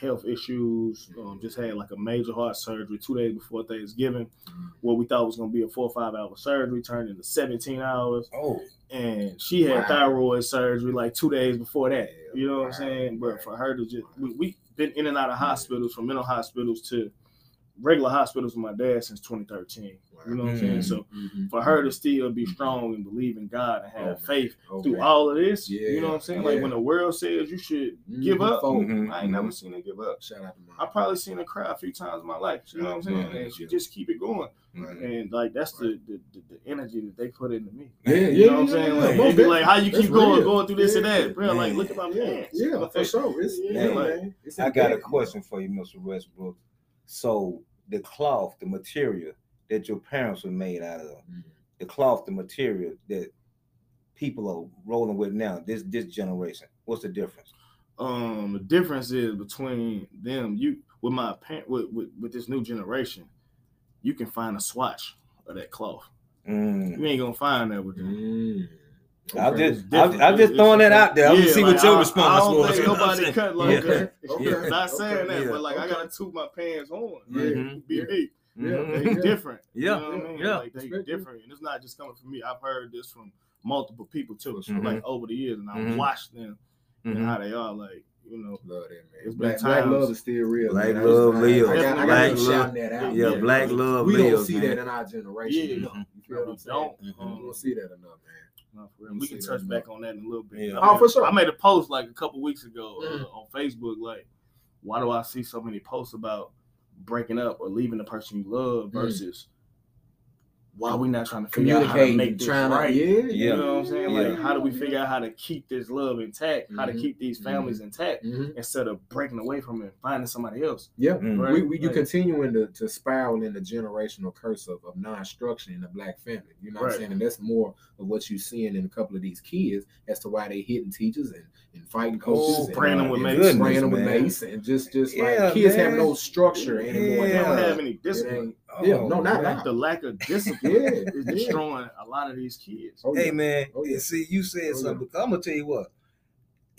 Speaker 6: health issues um, just had like a major heart surgery two days before thanksgiving
Speaker 5: Mhm.
Speaker 6: what we thought was going to be a four or five hour surgery turned into 17 hours
Speaker 5: Oh,
Speaker 6: and she had
Speaker 5: Wow.
Speaker 6: thyroid surgery like two days before that you know what i'm saying but for her to just we, we been in and out of hospitals from mental hospitals to regular hospitals with my dad since 2013 you know what i'm saying so
Speaker 5: Mhm.
Speaker 6: for her to still be strong and believe in god and have
Speaker 5: Oh,
Speaker 6: faith
Speaker 5: Oh,
Speaker 6: through all of this.
Speaker 5: Yeah,
Speaker 6: you know what I'm saying? Like when the world says you should
Speaker 5: Mhm.
Speaker 6: give up,
Speaker 5: Fold.
Speaker 4: Mhm.
Speaker 6: I ain't never seen her give up.
Speaker 5: Shout out to mom.
Speaker 6: I probably seen her cry a few times in my life. You know what I'm saying?
Speaker 5: Yeah.
Speaker 6: And she just keep it going.
Speaker 5: Right.
Speaker 6: And like that's the, the, the the energy that they put into me.
Speaker 5: Yeah, yeah,
Speaker 6: You know what I'm
Speaker 5: yeah,
Speaker 6: saying? Like,
Speaker 5: most
Speaker 6: they be like, how you
Speaker 5: That's
Speaker 6: keep going,
Speaker 5: real.
Speaker 6: going through this and that, bro? Like, look at my
Speaker 5: Yeah,
Speaker 6: pants.
Speaker 5: yeah, for sure. It's,
Speaker 6: Yeah,
Speaker 5: yeah,
Speaker 6: like-
Speaker 5: man. It's
Speaker 4: I got a question for you, Mr. Westbrook. So the cloth, the material that your parents were made out of,
Speaker 5: Mhm.
Speaker 4: the cloth, the material that people are rolling with now, this this generation, what's the difference?
Speaker 6: Um, the difference is between them. You with my parent with, with with this new generation, you can find a swatch of that cloth.
Speaker 4: Mm.
Speaker 6: You ain't gonna find that with them.
Speaker 5: Mm.
Speaker 4: I'm just, I'm. I'm just throwing that out there. I'm
Speaker 6: yeah,
Speaker 4: just see
Speaker 6: like,
Speaker 4: what your
Speaker 6: I-
Speaker 4: response
Speaker 6: I don't
Speaker 4: was.
Speaker 6: think
Speaker 4: you know what I'm
Speaker 6: nobody
Speaker 4: saying?
Speaker 6: cut like
Speaker 4: Yeah.
Speaker 6: that.
Speaker 5: Okay.
Speaker 6: Not saying that,
Speaker 4: Yeah.
Speaker 6: but like I gotta toot my pants on.
Speaker 5: Yeah.
Speaker 6: Like,
Speaker 4: Mhm.
Speaker 6: be
Speaker 5: Yeah.
Speaker 6: me.
Speaker 5: Mm-hmm.
Speaker 4: Yeah.
Speaker 6: They different.
Speaker 4: Yeah.
Speaker 6: You know I mean?
Speaker 4: Yeah.
Speaker 6: Like they
Speaker 5: Respect,
Speaker 6: different. And it's not just coming from me. I've heard this from multiple people too.
Speaker 5: For sure.
Speaker 6: Like mm-hmm. over the years and I've
Speaker 4: Mhm.
Speaker 6: watched them and
Speaker 4: mm-hmm.
Speaker 6: how they are. Like, you know,
Speaker 5: Love that, man.
Speaker 6: It's
Speaker 5: black, black love is still real.
Speaker 4: Black
Speaker 5: man. I
Speaker 4: love lives.
Speaker 5: I, got, I got
Speaker 4: Black
Speaker 5: to keep
Speaker 4: love-
Speaker 5: shouting that out.
Speaker 4: Yeah,
Speaker 6: Yeah.
Speaker 4: black love
Speaker 5: We don't
Speaker 4: lives,
Speaker 5: see
Speaker 4: man.
Speaker 5: that in our generation.
Speaker 6: Yeah.
Speaker 5: enough. You feel what I'm saying?
Speaker 6: don't.
Speaker 5: We don't see that enough, man.
Speaker 6: No, for real. We can touch back on that in a little bit.
Speaker 4: Yeah.
Speaker 5: Oh,
Speaker 6: made-
Speaker 5: for sure.
Speaker 6: I made a post like a couple weeks ago
Speaker 5: Mhm.
Speaker 6: uh, on Facebook, like, why do I see so many posts about breaking up or leaving the person you love
Speaker 5: Mhm.
Speaker 6: versus why are we not trying to figure out how to make this
Speaker 5: trying
Speaker 6: right?
Speaker 5: to, yeah,
Speaker 4: Yeah.
Speaker 6: You know what I'm saying?
Speaker 4: Yeah.
Speaker 6: Like, how do we figure out how to keep this love intact? How to
Speaker 5: Mhm.
Speaker 6: keep these families intact
Speaker 5: hmm
Speaker 6: instead of breaking away from it and finding somebody else?
Speaker 5: Yeah,
Speaker 4: Mm.
Speaker 6: Right?
Speaker 5: we, we you
Speaker 6: Like-
Speaker 5: continuing to, to spiral in the generational curse of, of non-structure in the black family. You know what
Speaker 6: Right.
Speaker 5: I'm saying? And that's more of what you're seeing in a couple of these kids as to why they hitting teachers and, and fighting coaches
Speaker 4: Oh,
Speaker 5: and
Speaker 6: spraying them with mace.
Speaker 5: spraying them with mace and just just
Speaker 4: Yeah,
Speaker 5: like kids have no structure anymore.
Speaker 6: They don't have any discipline.
Speaker 5: Ain't- yeah,
Speaker 4: Oh,
Speaker 5: no, not
Speaker 4: man.
Speaker 6: The lack of discipline
Speaker 5: Yeah,
Speaker 6: is
Speaker 5: yeah.
Speaker 6: destroying a lot of these kids.
Speaker 5: Oh,
Speaker 4: Hey
Speaker 5: yeah.
Speaker 4: man,
Speaker 5: Oh, yeah.
Speaker 4: see, you said
Speaker 5: Oh,
Speaker 4: something. I'm gonna tell you what.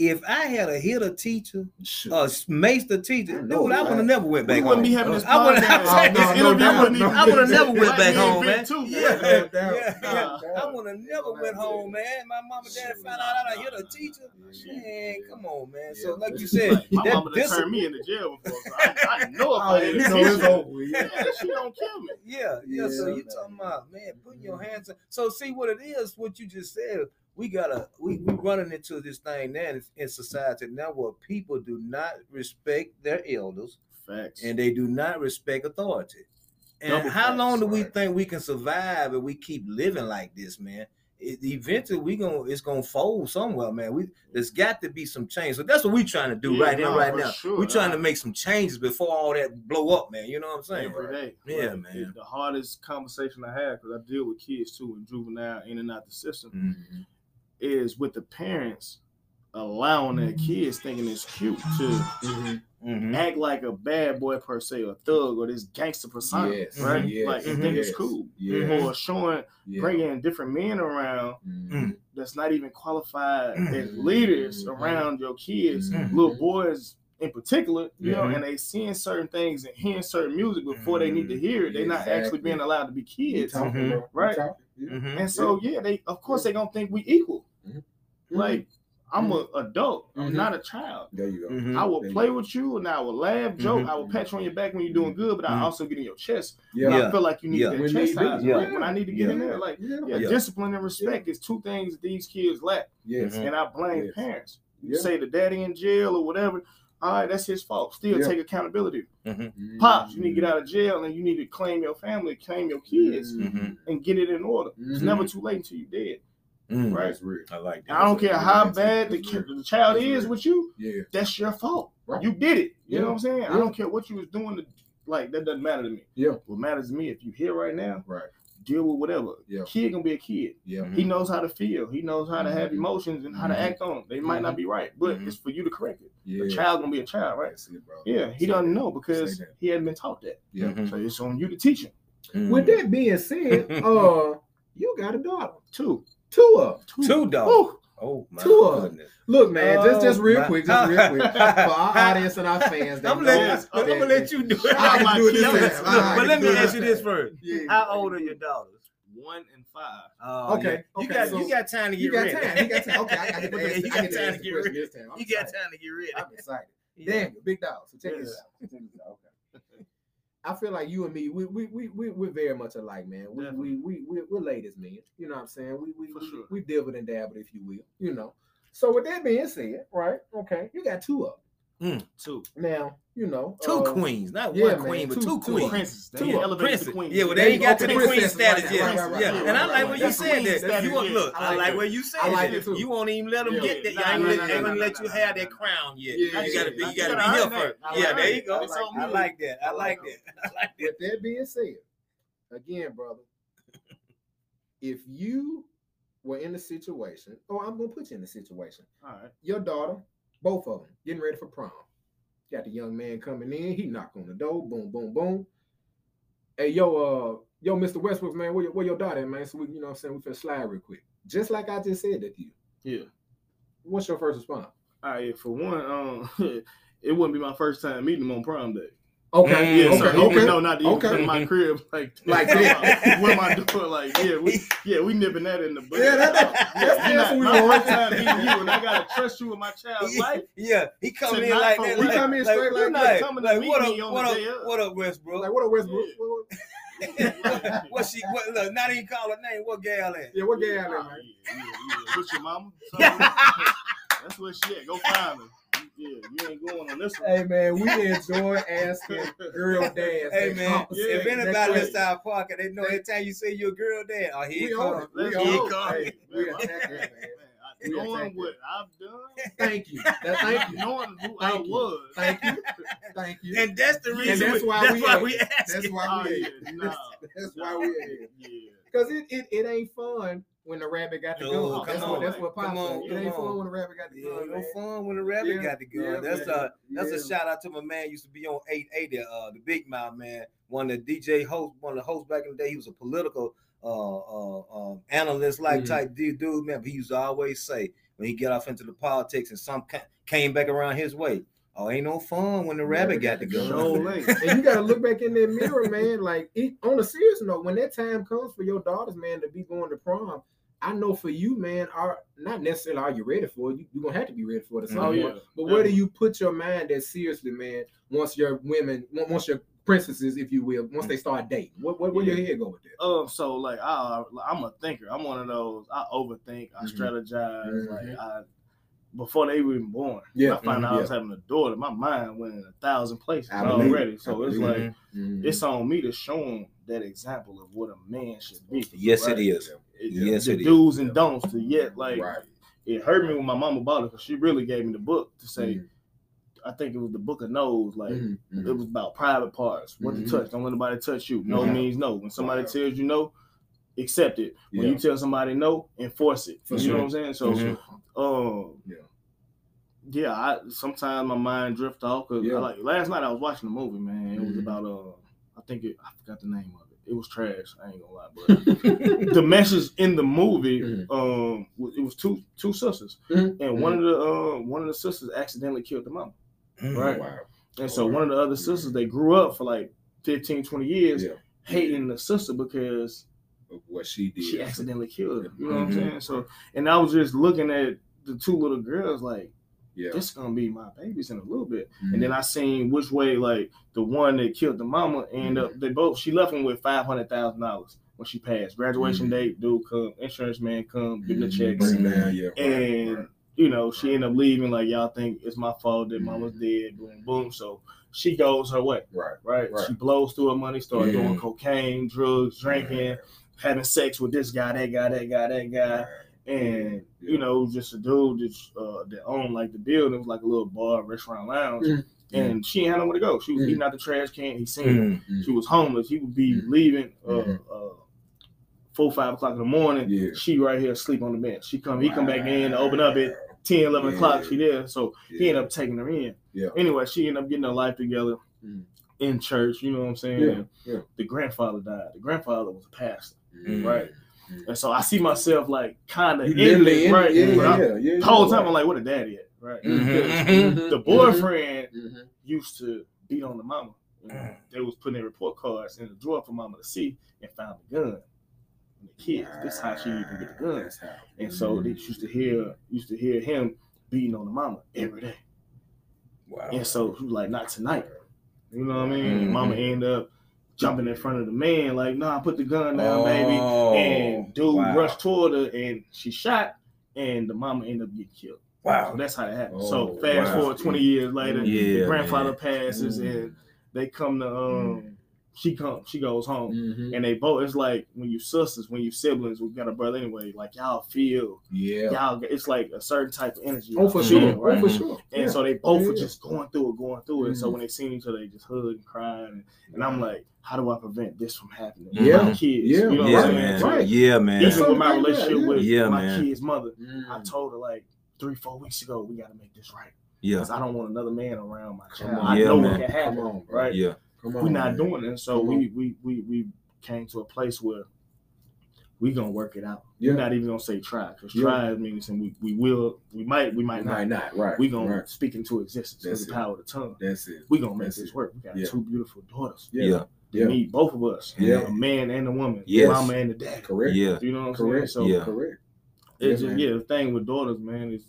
Speaker 4: If I had a hit a teacher,
Speaker 5: Shoot.
Speaker 4: uh, maced teacher, dude, I would have never went back
Speaker 6: we
Speaker 4: home.
Speaker 6: wouldn't be having this
Speaker 4: I would have.
Speaker 5: Oh, no, no
Speaker 6: interview
Speaker 5: doubt,
Speaker 6: wouldn't
Speaker 5: no
Speaker 6: even-
Speaker 4: I would have never went back home, man.
Speaker 6: too.
Speaker 4: Yeah, yeah, yeah.
Speaker 5: no
Speaker 4: I would have never went home, man. My mama, dad found out I hit a teacher. Man, come on, man. So, like you said,
Speaker 6: my
Speaker 4: that
Speaker 6: mama done turned me into jail before. So I, I know if
Speaker 5: Oh,
Speaker 6: I
Speaker 5: yeah,
Speaker 6: hit a teacher,
Speaker 5: Yeah.
Speaker 6: yeah, she don't kill me.
Speaker 4: Yeah, yeah. So you talking about man, putting your hands. On, so see what it is. What you just said. We gotta. We we running into this thing now in, in society now where people do not respect their elders.
Speaker 6: Facts.
Speaker 4: and they do not respect authority. And
Speaker 6: Double
Speaker 4: how long
Speaker 6: facts,
Speaker 4: do we
Speaker 5: right.
Speaker 4: think we can survive if we keep living like this, man? It, eventually, we gonna it's gonna fold somewhere, man. We there's got to be some change. So that's what we're trying to do
Speaker 6: Yeah,
Speaker 4: right
Speaker 6: no,
Speaker 4: right now.
Speaker 6: sure.
Speaker 4: we trying to make some changes before all that blow up, man. You know what I'm saying?
Speaker 6: every day.
Speaker 4: Yeah, man.
Speaker 6: The hardest conversation I have because I deal with kids too in juvenile in and out the system
Speaker 4: Mhm.
Speaker 6: Is with the parents allowing their kids thinking it's cute to
Speaker 5: Mhm.
Speaker 4: Mhm.
Speaker 6: act like a bad boy per se, or thug, or this gangster persona,
Speaker 5: Yes,
Speaker 6: right?
Speaker 5: yes,
Speaker 6: like and think it's cool,
Speaker 5: Yeah.
Speaker 6: or showing
Speaker 5: yeah.
Speaker 6: bringing different men around
Speaker 5: Mhm.
Speaker 6: that's not even qualified as
Speaker 5: Mhm.
Speaker 6: leaders
Speaker 5: Mhm.
Speaker 6: around your kids, little boys in particular, you know, and they seeing certain things and hearing certain music before they need to hear it. They're not actually being allowed to be kids.
Speaker 5: talking.
Speaker 6: Right.
Speaker 5: talking. Yeah.
Speaker 6: And so yeah, they of course they gonna think we equal.
Speaker 5: Mhm.
Speaker 6: Like I'm a adult, I'm
Speaker 5: Mhm.
Speaker 6: not a child.
Speaker 5: There you go.
Speaker 4: Mhm.
Speaker 6: I will
Speaker 5: There
Speaker 6: play
Speaker 5: go.
Speaker 6: with you and I will laugh, joke.
Speaker 4: Mhm.
Speaker 6: I will pat you on your back when you're doing good, but I also get in your chest.
Speaker 5: Yeah.
Speaker 6: When
Speaker 4: Yeah.
Speaker 6: I feel like you need
Speaker 4: Yeah.
Speaker 6: that
Speaker 5: When
Speaker 6: chest
Speaker 5: need be.
Speaker 6: size,
Speaker 4: Yeah.
Speaker 6: right? When I need to get in there, like
Speaker 5: Yeah.
Speaker 6: yeah,
Speaker 4: Yeah.
Speaker 6: discipline and respect is two things these kids lack,
Speaker 5: Yes.
Speaker 6: And I blame
Speaker 5: Yes.
Speaker 6: parents. You
Speaker 5: Yeah.
Speaker 6: say the daddy in jail or whatever. All right, that's his fault. Still
Speaker 5: Yeah.
Speaker 6: take accountability.
Speaker 5: Mm-hmm.
Speaker 6: Pops, you need to get out of jail and you need to claim your family, claim your kids, and get it in order. It's never too late until you're dead.
Speaker 4: Mhm.
Speaker 6: Right.
Speaker 5: That's real.
Speaker 4: I like that.
Speaker 6: I don't care how
Speaker 5: That's-
Speaker 6: bad the,
Speaker 5: that's
Speaker 6: the child
Speaker 5: That's
Speaker 6: is
Speaker 5: real.
Speaker 6: with you.
Speaker 5: Yeah.
Speaker 6: That's your fault.
Speaker 5: Right.
Speaker 6: You did it. You
Speaker 5: Yeah.
Speaker 6: know what I'm saying? I don't care what you was doing. To, like that doesn't matter to me.
Speaker 5: Yeah.
Speaker 6: What matters to me if you here right now,
Speaker 5: Right.
Speaker 6: deal with whatever.
Speaker 5: Yeah.
Speaker 6: Kid gonna be a kid.
Speaker 5: Yeah.
Speaker 6: He knows how to feel. He knows how to have
Speaker 5: Mhm.
Speaker 6: emotions and how to
Speaker 5: Mhm.
Speaker 6: act on them. They might not be right, but
Speaker 4: Mhm.
Speaker 6: it's for you to correct it.
Speaker 5: Yeah.
Speaker 6: The child gonna be a child, right?
Speaker 5: That's it, bro.
Speaker 6: Yeah, he
Speaker 5: Say
Speaker 6: doesn't
Speaker 5: that.
Speaker 6: know because he hadn't been taught that.
Speaker 5: Yeah.
Speaker 6: So it's on you to teach him.
Speaker 5: With that being said, uh, you got a daughter.
Speaker 6: Two.
Speaker 5: Two of them.
Speaker 4: two dogs.
Speaker 6: Woo.
Speaker 4: Oh my
Speaker 5: Two of 'em.
Speaker 4: goodness.
Speaker 5: Look, man, just just
Speaker 4: Oh,
Speaker 5: real
Speaker 4: my-
Speaker 5: quick, just real quick, for our audience and our fans.
Speaker 4: I'm, let,
Speaker 5: that-
Speaker 4: I'm gonna let you do it.
Speaker 5: I can do it this
Speaker 4: Look,
Speaker 5: time.
Speaker 4: look, but
Speaker 5: can
Speaker 4: let me ask you this first.
Speaker 5: Yeah.
Speaker 4: How old are your daughters?
Speaker 6: One and five.
Speaker 4: Oh,
Speaker 5: Okay,
Speaker 4: yeah. You
Speaker 5: okay,
Speaker 4: got
Speaker 5: so
Speaker 4: you got time to get
Speaker 5: You got
Speaker 4: ready.
Speaker 5: time. You got time. Okay, I, I get to
Speaker 4: Okay,
Speaker 5: ask,
Speaker 4: you got
Speaker 5: get to
Speaker 4: time to get
Speaker 5: question
Speaker 4: ready.
Speaker 5: this. I'm
Speaker 4: You got
Speaker 5: excited.
Speaker 4: time to get ready.
Speaker 5: I'm excited.
Speaker 6: Yeah.
Speaker 5: Damn, big dog. So check this out. Check this out. I feel like you and me, we we we we we're very much alike, man. We we we we we're ladies, man. You know what I'm saying? We we we,
Speaker 6: sure.
Speaker 5: we dabbled and dabbled, if you will. You know. So with that being said, right? Okay, you got two of
Speaker 6: Two.
Speaker 5: Now, you know,
Speaker 4: Two
Speaker 5: uh,
Speaker 4: queens, not
Speaker 5: yeah,
Speaker 4: one
Speaker 5: man,
Speaker 4: queen, but
Speaker 5: two
Speaker 4: queens.
Speaker 6: Princes.
Speaker 5: Two
Speaker 6: They
Speaker 5: of-
Speaker 6: elevated
Speaker 4: Princess.
Speaker 6: the queen.
Speaker 4: Yeah, well,
Speaker 5: There
Speaker 4: they
Speaker 5: you
Speaker 4: ain't got to
Speaker 5: Okay,
Speaker 4: the queen status
Speaker 5: right,
Speaker 4: yet.
Speaker 5: right, right, right,
Speaker 4: yeah,
Speaker 5: right,
Speaker 4: and I like
Speaker 5: right.
Speaker 4: where you said
Speaker 5: queen
Speaker 4: that.
Speaker 5: status,
Speaker 4: You want
Speaker 5: yeah.
Speaker 4: look,
Speaker 5: I
Speaker 4: I
Speaker 5: like
Speaker 4: like
Speaker 5: that.
Speaker 4: where you said
Speaker 5: I like
Speaker 4: that.
Speaker 5: it too.
Speaker 4: You won't even let them
Speaker 5: Yeah.
Speaker 4: get that.
Speaker 6: Nah,
Speaker 4: I ain't
Speaker 6: nah,
Speaker 4: let,
Speaker 6: nah,
Speaker 4: ain't gonna
Speaker 6: nah,
Speaker 4: let
Speaker 6: nah,
Speaker 4: you
Speaker 6: nah,
Speaker 4: have
Speaker 6: nah,
Speaker 4: that crown yet.
Speaker 5: Yeah,
Speaker 4: You gotta be,
Speaker 5: yeah,
Speaker 4: you gotta be here first. Yeah, there you go. I like that. I
Speaker 6: I
Speaker 4: like
Speaker 6: like
Speaker 4: that. I like that.
Speaker 5: With that being said, again, brother, if you were in the situation, or I'm gonna put you in the situation,
Speaker 6: All right.
Speaker 5: your daughter, both of them, getting ready for prom. Got the young man coming in. He knock on the door. Boom, boom, boom. Hey, yo, uh, yo, Mr. Westbrook, man, where your, where your daughter, at, man? So we, you know, what I'm saying we finna slide real quick. Just like I just said that to you.
Speaker 6: Yeah.
Speaker 5: What's your first response?
Speaker 6: All right. For one, um, it wouldn't be my first time meeting him on prom day.
Speaker 5: Okay,
Speaker 6: Yeah,
Speaker 5: okay,
Speaker 6: so
Speaker 5: okay.
Speaker 6: know not even
Speaker 5: okay.
Speaker 6: in my crib like
Speaker 5: Like
Speaker 6: that. What am I doing? Like, yeah, we yeah, we nipping that in the bud.
Speaker 5: Yeah, that- that-
Speaker 6: Yeah,
Speaker 5: that's- that's
Speaker 6: not-
Speaker 5: what we want.
Speaker 6: first time meeting you, and I gotta trust you with my child's life.
Speaker 4: Yeah, he coming in like that.
Speaker 6: real.
Speaker 4: like-
Speaker 5: come in
Speaker 4: like,
Speaker 5: straight like that.
Speaker 4: like,
Speaker 6: Coming to
Speaker 4: like,
Speaker 6: meet
Speaker 4: what
Speaker 6: me
Speaker 4: up,
Speaker 6: on
Speaker 4: what
Speaker 6: the
Speaker 4: up,
Speaker 6: day
Speaker 4: what up, Westbrook?
Speaker 5: Like what a Westbrook?
Speaker 6: Yeah.
Speaker 5: What-
Speaker 4: what, what she? What, look, not even call her name. What gal at?
Speaker 5: Yeah, what oh,
Speaker 6: Yeah,
Speaker 5: out
Speaker 6: yeah,
Speaker 5: man?
Speaker 6: yeah, yeah. What's your mama? That's where she at. Go find her. Yeah, you ain't going on this one.
Speaker 5: Hey man, we enjoy asking girl dads.
Speaker 4: Hey man,
Speaker 5: conversation,
Speaker 4: if
Speaker 5: that
Speaker 4: anybody
Speaker 5: question.
Speaker 4: listen to our podcast, they know every time you say you're a girl dad, oh here
Speaker 5: we
Speaker 4: it
Speaker 5: on
Speaker 4: comes.
Speaker 5: We
Speaker 6: Let's
Speaker 5: on
Speaker 4: Here
Speaker 6: go.
Speaker 4: it comes.
Speaker 5: Hey, we
Speaker 6: Man,
Speaker 5: attack that, man.
Speaker 6: Knowing what I've done,
Speaker 5: Thank you. That, thank you.
Speaker 6: knowing who I
Speaker 5: you.
Speaker 6: was.
Speaker 5: Thank you. Thank you.
Speaker 4: And that's the
Speaker 6: And
Speaker 4: reason.
Speaker 5: that's why
Speaker 4: that's
Speaker 5: we
Speaker 4: why we ask.
Speaker 5: That's oh,
Speaker 4: it.
Speaker 5: why
Speaker 6: Oh,
Speaker 5: we
Speaker 6: yeah,
Speaker 5: at it.
Speaker 6: nah.
Speaker 5: That's why we at.
Speaker 6: Yeah.
Speaker 5: Because it, it, it ain't fun when the rabbit got the
Speaker 4: No,
Speaker 5: gun.
Speaker 4: come
Speaker 5: That's
Speaker 4: on.
Speaker 5: what that's what Pop
Speaker 4: Come on,
Speaker 5: said. It
Speaker 4: come
Speaker 5: ain't fun when the rabbit got the
Speaker 4: Yeah,
Speaker 5: gun.
Speaker 4: no
Speaker 5: man.
Speaker 4: fun when the rabbit
Speaker 5: Yeah,
Speaker 4: got the gun.
Speaker 5: yeah,
Speaker 4: that's
Speaker 5: man.
Speaker 4: a that's
Speaker 5: Yeah.
Speaker 4: a shout out to my man. Used to be on 880, uh, the Big Mouth man. One of the DJ host, one of the hosts back in the day. He was a political uh, uh um, analyst like
Speaker 5: Mhm.
Speaker 4: type dude, dude, man. But he used to always say when he get off into the politics and some ca- came back around his way. Oh, ain't no fun when the rabbit got the gun.
Speaker 6: Sure ain't.
Speaker 5: and you gotta look back in that mirror, man. Like it, on a serious note, when that time comes for your daughters, man, to be going to prom, I know for you, man, are not necessarily are you ready for it. You, you're gonna have to be ready for it at some
Speaker 6: Oh,
Speaker 5: point.
Speaker 6: yeah.
Speaker 5: But where do you put your mind that seriously, man? Once your women, once your princesses, if you will, once they start dating, what what where your head go with that?
Speaker 6: Um, so like I, I'm a thinker. I'm one of those. I overthink. I
Speaker 5: Mhm.
Speaker 6: strategize.
Speaker 5: Mhm.
Speaker 6: Like I, before they were even born.
Speaker 5: Yeah,
Speaker 6: I found out I
Speaker 5: mhm,
Speaker 6: was having a daughter. My mind went in a thousand places
Speaker 5: I it.
Speaker 6: already. So
Speaker 5: I
Speaker 6: it's
Speaker 5: believe
Speaker 6: like
Speaker 5: Mhm.
Speaker 6: it's on me to show them that example of what a man should be.
Speaker 4: Yes,
Speaker 6: right?
Speaker 4: it is.
Speaker 6: It-
Speaker 4: Yes,
Speaker 6: the
Speaker 4: it is.
Speaker 6: do's and don'ts to yet like
Speaker 5: right.
Speaker 6: it hurt me when my mama bought it because she really gave me the book to say.
Speaker 5: Mhm.
Speaker 6: I think it was the book of no's. Like
Speaker 5: Mhm, mhm.
Speaker 6: it was about private parts. What to touch? Don't let nobody touch you. No means no. When somebody
Speaker 5: Wow.
Speaker 6: tells you no, accept it. When
Speaker 5: Yeah.
Speaker 6: you tell somebody no, enforce it.
Speaker 5: For
Speaker 6: you
Speaker 5: sure.
Speaker 6: know what I'm saying? So,
Speaker 4: Mhm.
Speaker 6: um,
Speaker 5: Yeah.
Speaker 6: yeah. I sometimes my mind drift off because
Speaker 5: Yeah.
Speaker 6: like last night I was watching a movie. Man, it was
Speaker 5: Mhm.
Speaker 6: about uh, I think it, I forgot the name of it. It was trash. I ain't gonna lie, but the message in the movie,
Speaker 5: Mhm.
Speaker 6: um, it was two two sisters,
Speaker 5: Mhm.
Speaker 6: and one of the uh, one of the sisters accidentally killed the mom. Right.
Speaker 5: Wow.
Speaker 6: And so
Speaker 5: Alright.
Speaker 6: one of the other sisters, they grew up for like 15, 20 years
Speaker 5: Yeah.
Speaker 6: hating the sister because
Speaker 5: Of what she did.
Speaker 6: she accidentally killed him. You know what I'm
Speaker 4: Mhm.
Speaker 6: saying? So, and I was just looking at the two little girls like,
Speaker 5: Yeah.
Speaker 6: this gonna be my babies in a little bit.
Speaker 5: Mhm.
Speaker 6: And then I seen which way like the one that killed the mama end up.
Speaker 5: Mm-hmm.
Speaker 6: They both she left him with five hundred thousand dollars when she passed. Graduation
Speaker 5: Mhm.
Speaker 6: date, dude come, insurance man come, give the
Speaker 5: Mhm.
Speaker 6: checks.
Speaker 5: Down, yeah.
Speaker 6: And
Speaker 5: right.
Speaker 6: you know, she ended up leaving like y'all think it's my fault that mama's dead. Boom, boom. So she goes her way
Speaker 5: Right.
Speaker 6: right?
Speaker 5: Right.
Speaker 6: She blows through her money, starts doing cocaine, drugs, drinking, having sex with this guy, that guy, that guy, that guy, and
Speaker 5: Yeah.
Speaker 6: you know, just a dude that's uh, that owned like the building was like a little bar, restaurant, lounge,
Speaker 5: Mhm.
Speaker 6: and she ain't had nowhere to go. She was
Speaker 5: Mhm.
Speaker 6: eating out the trash can. He seen her.
Speaker 5: Mhm.
Speaker 6: She was homeless. He would be
Speaker 5: Mhm.
Speaker 6: leaving uh, uh, four, five o'clock in the morning.
Speaker 5: Yeah.
Speaker 6: She right here asleep on the bench. She come, he come back in, open up at 10, 11 o'clock. She there. So he
Speaker 5: Yeah.
Speaker 6: ended up taking her in.
Speaker 5: Yeah.
Speaker 6: Anyway, she ended up getting her life together
Speaker 5: Mhm.
Speaker 6: in church. You know what I'm saying?
Speaker 5: Yeah, yeah.
Speaker 6: The grandfather died. The grandfather was a pastor,
Speaker 5: Mhm.
Speaker 6: right? And so I see myself like kind of in it, right?
Speaker 5: Yeah, yeah, yeah.
Speaker 6: the whole time
Speaker 5: right.
Speaker 6: I'm like, what a daddy at, right?
Speaker 4: Mhm,
Speaker 6: Because
Speaker 5: Mhm.
Speaker 6: The boyfriend
Speaker 5: Mhm.
Speaker 6: used to beat on the mama.
Speaker 5: Mm.
Speaker 6: They was putting their report cards in the drawer for mama to see and found the gun. And the kids. This is how she even get the gun.
Speaker 5: That's.
Speaker 6: And so they used to hear used to hear him beating on the mama every day.
Speaker 5: Wow.
Speaker 6: And so he was like, not tonight. You know what I mean?
Speaker 4: Mhm.
Speaker 6: Mama ended up jumping in front of the man, like, no, nah, put the gun down, baby.
Speaker 4: Oh,
Speaker 6: And dude
Speaker 4: wow.
Speaker 6: rushed toward her and she shot, and the mama ended up getting killed.
Speaker 4: Wow.
Speaker 6: So that's how it happened.
Speaker 5: Oh,
Speaker 6: so fast
Speaker 5: wow.
Speaker 6: forward 20 years later,
Speaker 4: Yeah,
Speaker 6: the grandfather
Speaker 4: man.
Speaker 6: passes
Speaker 5: Mm.
Speaker 6: and they come to um she comes, she goes home.
Speaker 5: Mhm.
Speaker 6: And they both it's like when you sisters, when you siblings, we got a brother anyway, like y'all feel
Speaker 5: Yeah.
Speaker 6: y'all it's like a certain type of energy.
Speaker 5: Oh, for
Speaker 6: y'all
Speaker 5: sure.
Speaker 6: feel,
Speaker 5: Oh, for sure.
Speaker 6: And
Speaker 5: Yeah.
Speaker 6: so they both were
Speaker 5: Yeah.
Speaker 6: just going through it, going through it. And so when they seen each other, they just hugged and cried. And, and I'm like, how do I prevent this from happening?
Speaker 4: Yeah.
Speaker 6: my kids.
Speaker 5: Yeah.
Speaker 6: You know
Speaker 4: Yeah,
Speaker 6: what
Speaker 4: man.
Speaker 5: Right.
Speaker 4: Yeah, man.
Speaker 6: Even
Speaker 5: Something
Speaker 6: with my relationship
Speaker 5: yeah.
Speaker 6: with
Speaker 4: Yeah,
Speaker 6: my
Speaker 4: man.
Speaker 6: kid's mother,
Speaker 5: Mhm.
Speaker 6: I told her like three, four weeks ago, we got to make this right.
Speaker 4: Yeah.
Speaker 6: Because I don't want another man around my
Speaker 5: Come
Speaker 6: child.
Speaker 5: on.
Speaker 6: I
Speaker 4: Yeah,
Speaker 6: know
Speaker 4: man.
Speaker 6: what can happen,
Speaker 5: Come on,
Speaker 6: right?
Speaker 4: Yeah.
Speaker 5: Come on.
Speaker 6: We're not
Speaker 5: man.
Speaker 6: doing it. So we, we we we came to a place where we gonna work it out.
Speaker 5: Yeah.
Speaker 6: We're not even gonna say try because
Speaker 5: Yeah.
Speaker 6: try means and we, we will we might we might
Speaker 5: We might
Speaker 6: not.
Speaker 5: not. Right.
Speaker 6: We gonna
Speaker 5: Right.
Speaker 6: speak into existence
Speaker 5: That's
Speaker 6: with the
Speaker 5: it.
Speaker 6: power of the tongue.
Speaker 5: That's it.
Speaker 6: We gonna make
Speaker 5: That's
Speaker 6: this
Speaker 5: it.
Speaker 6: work. We got
Speaker 5: Yeah.
Speaker 6: two beautiful daughters.
Speaker 5: Yeah.
Speaker 4: Yeah.
Speaker 6: They
Speaker 5: Yeah.
Speaker 6: need both of us.
Speaker 5: Yeah.
Speaker 6: A man and a woman.
Speaker 4: Yes.
Speaker 6: Mama and the dad.
Speaker 5: Correct.
Speaker 4: Yeah.
Speaker 6: You know what I'm
Speaker 5: Correct.
Speaker 6: saying? So
Speaker 4: Yeah.
Speaker 5: Correct.
Speaker 6: it's
Speaker 5: Yeah,
Speaker 6: just yeah, the thing with daughters, man, is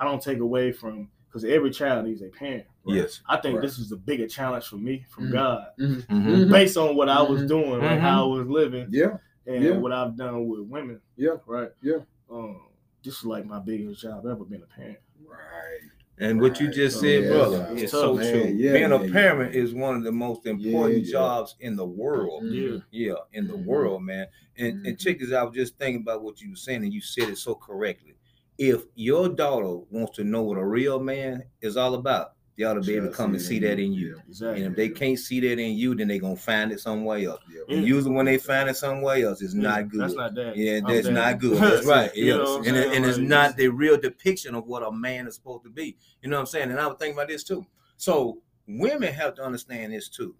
Speaker 6: I don't take away from because every child needs a parent.
Speaker 4: Yes.
Speaker 6: I think
Speaker 5: Right.
Speaker 6: this is a bigger challenge for me from
Speaker 5: Mhm.
Speaker 6: God,
Speaker 5: Mhm.
Speaker 4: Mhm.
Speaker 6: based on what I was
Speaker 5: Mhm.
Speaker 6: doing, like
Speaker 4: Mhm.
Speaker 6: how I was living,
Speaker 5: Yeah.
Speaker 6: and
Speaker 5: Yeah.
Speaker 6: what I've done with women.
Speaker 5: Yeah.
Speaker 6: Right.
Speaker 5: Yeah.
Speaker 6: Um, this is like my biggest job ever being a parent.
Speaker 5: Right.
Speaker 4: And what you just
Speaker 6: Oh,
Speaker 4: said,
Speaker 6: yeah.
Speaker 4: brother,
Speaker 6: It's
Speaker 4: is so
Speaker 5: man.
Speaker 4: true.
Speaker 5: Yeah,
Speaker 4: Being a parent is one of the most important
Speaker 5: yeah.
Speaker 4: jobs in the world.
Speaker 6: Yeah.
Speaker 4: Yeah, in the world, man. And and
Speaker 5: Mhm.
Speaker 4: check this out. I was just thinking about what you were saying, and you said it so correctly. If your daughter wants to know what a real man is all about, they ought to be able to come and see that in you.
Speaker 6: Exactly.
Speaker 4: And if they can't see that in you, then they're gonna find it somewhere else.
Speaker 5: Yeah.
Speaker 4: And usually when they find it somewhere else, it's
Speaker 6: Yeah,
Speaker 4: not good.
Speaker 6: That's not that.
Speaker 4: Yeah,
Speaker 6: I'm
Speaker 4: that's
Speaker 6: daddy.
Speaker 4: not good. That's right.
Speaker 6: You
Speaker 4: Yeah.
Speaker 6: know what I'm
Speaker 4: and it- and it's not the real depiction of what a man is supposed to be. You know what I'm saying? And I was thinking about this too. So women have to understand this too.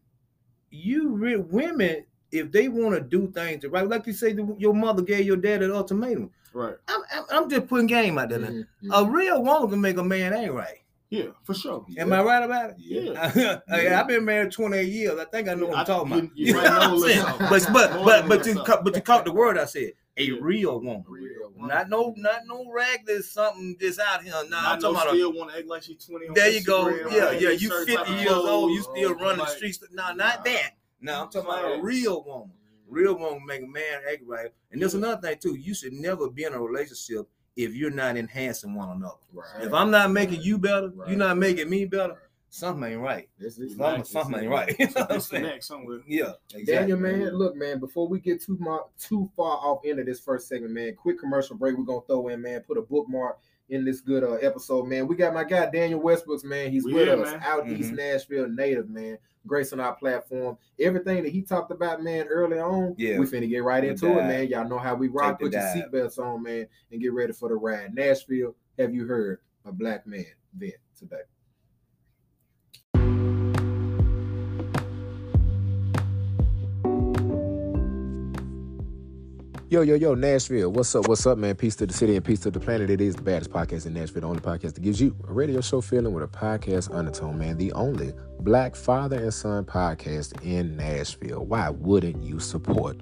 Speaker 4: You re- women, if they want to do things right, like you say, the- your mother gave your dad an ultimatum.
Speaker 6: Right.
Speaker 4: I'm, I'm, just putting game out there.
Speaker 5: Mhm.
Speaker 4: A real woman can make a man ain't right.
Speaker 6: Yeah, for sure.
Speaker 4: Am I right about it?
Speaker 6: Yeah.
Speaker 4: Hey, I've been married 28 years. I think I know what I'm talking about.
Speaker 6: you
Speaker 4: You know what I'm
Speaker 6: a little
Speaker 4: saying?
Speaker 6: something.
Speaker 4: But but but but you ca- but you caught the word I said. A
Speaker 6: Yeah.
Speaker 4: real woman.
Speaker 5: Real woman.
Speaker 4: Not no not no regular something just out here. Nah,
Speaker 6: Not
Speaker 4: I'm
Speaker 6: no
Speaker 4: talking about a,
Speaker 6: still want to act like she's 20
Speaker 4: there you go. Yeah, yeah. You 50 years old, you still running the streets. No, not that. No, I'm talking about a real woman. Real woman make a man act right. And there's another thing too. You should never be in a relationship if you're not enhancing one another.
Speaker 3: Right.
Speaker 4: If I'm not making you better,
Speaker 3: Right.
Speaker 4: you're not making me better. Something ain't right.
Speaker 3: This is
Speaker 4: Something, something ain't right. You know what I'm saying?
Speaker 6: Disconnect somewhere.
Speaker 4: Yeah, exactly.
Speaker 3: Daniel, man, look, man, before we get too mar- too far off into this first segment, man, quick commercial break. We're gonna throw in, man, put a bookmark in this good uh, episode, man. We got my guy Daniel Westbrooks, man. He's
Speaker 6: We
Speaker 3: with
Speaker 6: here,
Speaker 3: us,
Speaker 6: man.
Speaker 3: out
Speaker 4: Mhm.
Speaker 3: East Nashville native, man. Grace on our platform. Everything that he talked about, man, early on,
Speaker 4: Yeah.
Speaker 3: we finna get right into it, man. Y'all know how we rock.
Speaker 4: Take
Speaker 3: Put your seatbelts on, man, and get ready for the ride. Nashville, have you heard a black man vent today? Yo, yo, yo, Nashville. What's up? What's up, man? Peace to the city and peace to the planet. It is the baddest podcast in Nashville, the only podcast that gives you a radio show feeling with a podcast undertone, man. The only black father and son podcast in Nashville. Why wouldn't you support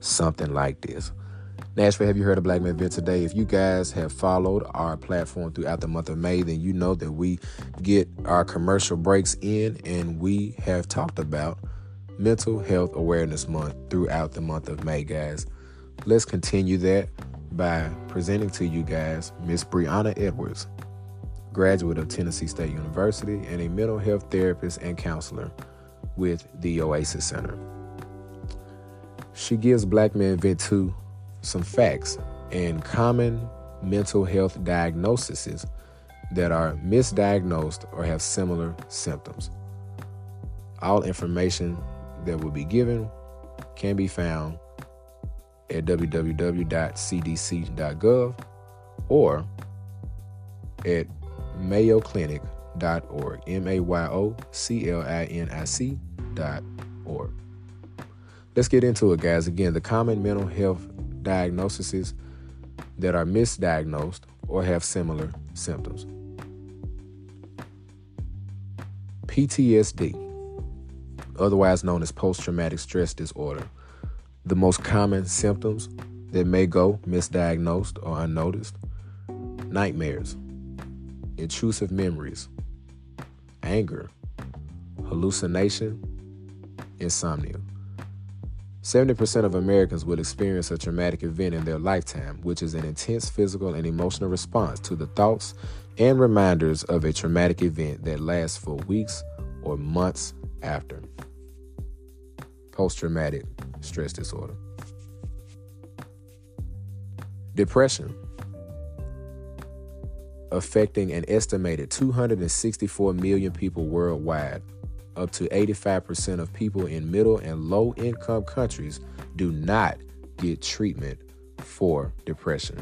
Speaker 3: something like this? Nashville, have you heard of Black Man Vent today? If you guys have followed our platform throughout the month of May, then you know that we get our commercial breaks in and we have talked about Mental Health Awareness Month throughout the month of May, guys. Let's continue that by presenting to you guys Miss Brianna Edwards, graduate of Tennessee State University and a mental health therapist and counselor with the Oasis Center. She gives Black Men Vent Too some facts and common mental health diagnoses that are misdiagnosed or have similar symptoms. All information that will be given can be found at www.cdc.gov or at mayoclinic.org. Dot org. Let's get into it, guys. Again, the common mental health diagnoses that are misdiagnosed or have similar symptoms. PTSD, otherwise known as post traumatic stress disorder, the most common symptoms that may go misdiagnosed or unnoticed nightmares, intrusive memories, anger, hallucination, insomnia. 70% of Americans will experience a traumatic event in their lifetime, which is an intense physical and emotional response to the thoughts and reminders of a traumatic event that lasts for weeks or months after. Post traumatic stress disorder. Depression, affecting an estimated 264 million people worldwide. Up to 85% of people in middle and low income countries do not get treatment for depression.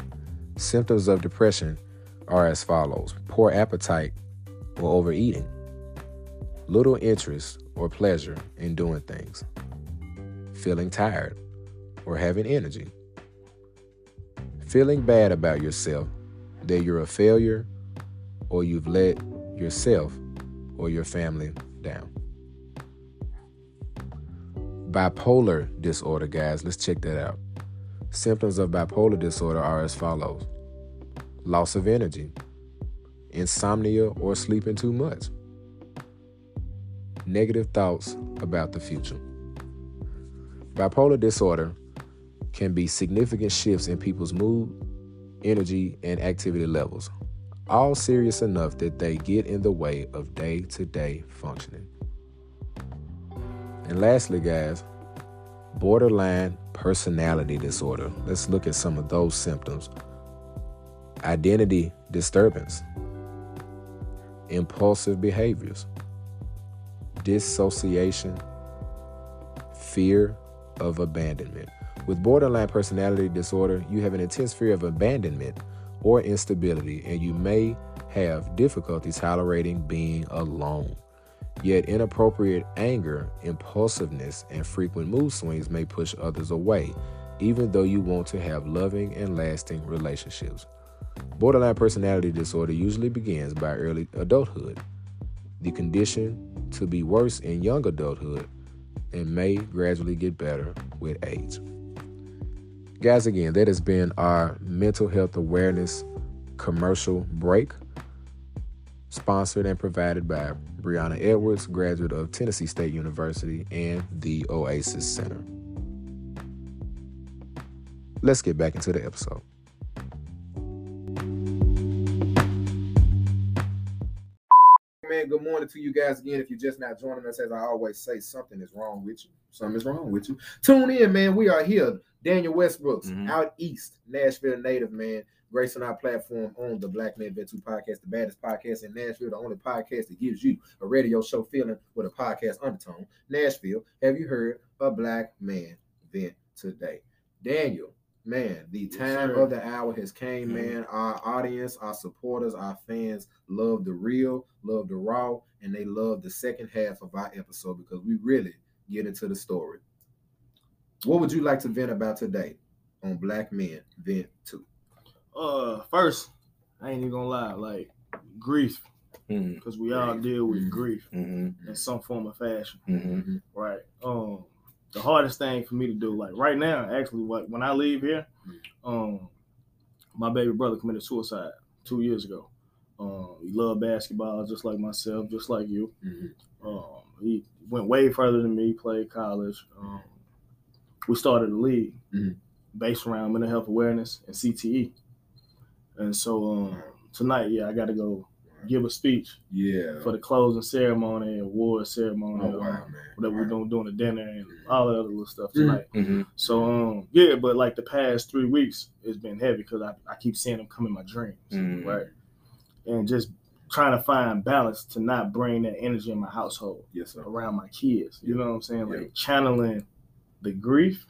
Speaker 3: Symptoms of depression are as follows poor appetite or overeating, little interest or pleasure in doing things, feeling tired or having energy, feeling bad about yourself, that you're a failure or you've let yourself or your family down. Bipolar disorder, guys, let's check that out. Symptoms of bipolar disorder are as follows loss of energy, insomnia or sleeping too much, negative thoughts about the future. Bipolar disorder can be significant shifts in people's mood, energy, and activity levels, all serious enough that they get in the way of day to day functioning. And lastly, guys, borderline personality disorder. Let's look at some of those symptoms identity disturbance, impulsive behaviors, dissociation, fear of abandonment. With borderline personality disorder, you have an intense fear of abandonment or instability, and you may have difficulty tolerating being alone. Yet, inappropriate anger, impulsiveness, and frequent mood swings may push others away, even though you want to have loving and lasting relationships. Borderline personality disorder usually begins by early adulthood. The condition to be worse in young adulthood and may gradually get better with age. Guys, again, that has been our mental health awareness commercial break, sponsored and provided by Brianna Edwards, graduate of Tennessee State University and the Oasis Center. Let's get back into the episode.
Speaker 5: Good morning to you guys again. If you're just not joining us, as I always say, something is wrong with you. Something is wrong with you. Tune in, man. We are here. Daniel Westbrooks,
Speaker 4: Mhm.
Speaker 5: out east, Nashville native, man. Gracing our platform on the Black Man Vent Too podcast, the baddest podcast in Nashville, the only podcast that gives you a radio show feeling with a podcast undertone. Nashville, have you heard a Black Man Vent today? Daniel, man, the time of the hour has came,
Speaker 4: Mhm.
Speaker 5: man. Our audience, our supporters, our fans love the real, love the raw, and they love the second half of our episode because we really get into the story. What would you like to vent about today on Black Men Vent Too?
Speaker 6: Uh, first, I ain't even gonna lie, like grief,
Speaker 4: Mhm.
Speaker 6: because we all deal with
Speaker 5: Mhm.
Speaker 6: grief
Speaker 4: Mhm.
Speaker 6: in some form or fashion,
Speaker 4: Mhm.
Speaker 6: right? Um, the hardest thing for me to do, like right now, actually, like when I leave here, um, my baby brother committed suicide two years ago. Um, he loved basketball just like myself, just like you. Um, he went way further than me, played college. Um, we started a league
Speaker 5: Mhm.
Speaker 6: based around mental health awareness and CTE. And so um, tonight, yeah, I got to go give a speech
Speaker 5: Yeah.
Speaker 6: for the closing ceremony, award ceremony,
Speaker 5: oh, wow,
Speaker 6: um, that we're
Speaker 5: Wow.
Speaker 6: doing during the dinner and all that other little stuff tonight.
Speaker 4: Mhm.
Speaker 6: So um, yeah, but like the past three weeks, it's been heavy because I, I keep seeing them come in my dreams,
Speaker 4: Mhm.
Speaker 6: right? And just trying to find balance to not bring that energy in my household
Speaker 5: Yes, sir.
Speaker 6: around my kids. You know what I'm saying?
Speaker 5: Yeah.
Speaker 6: Like channeling the grief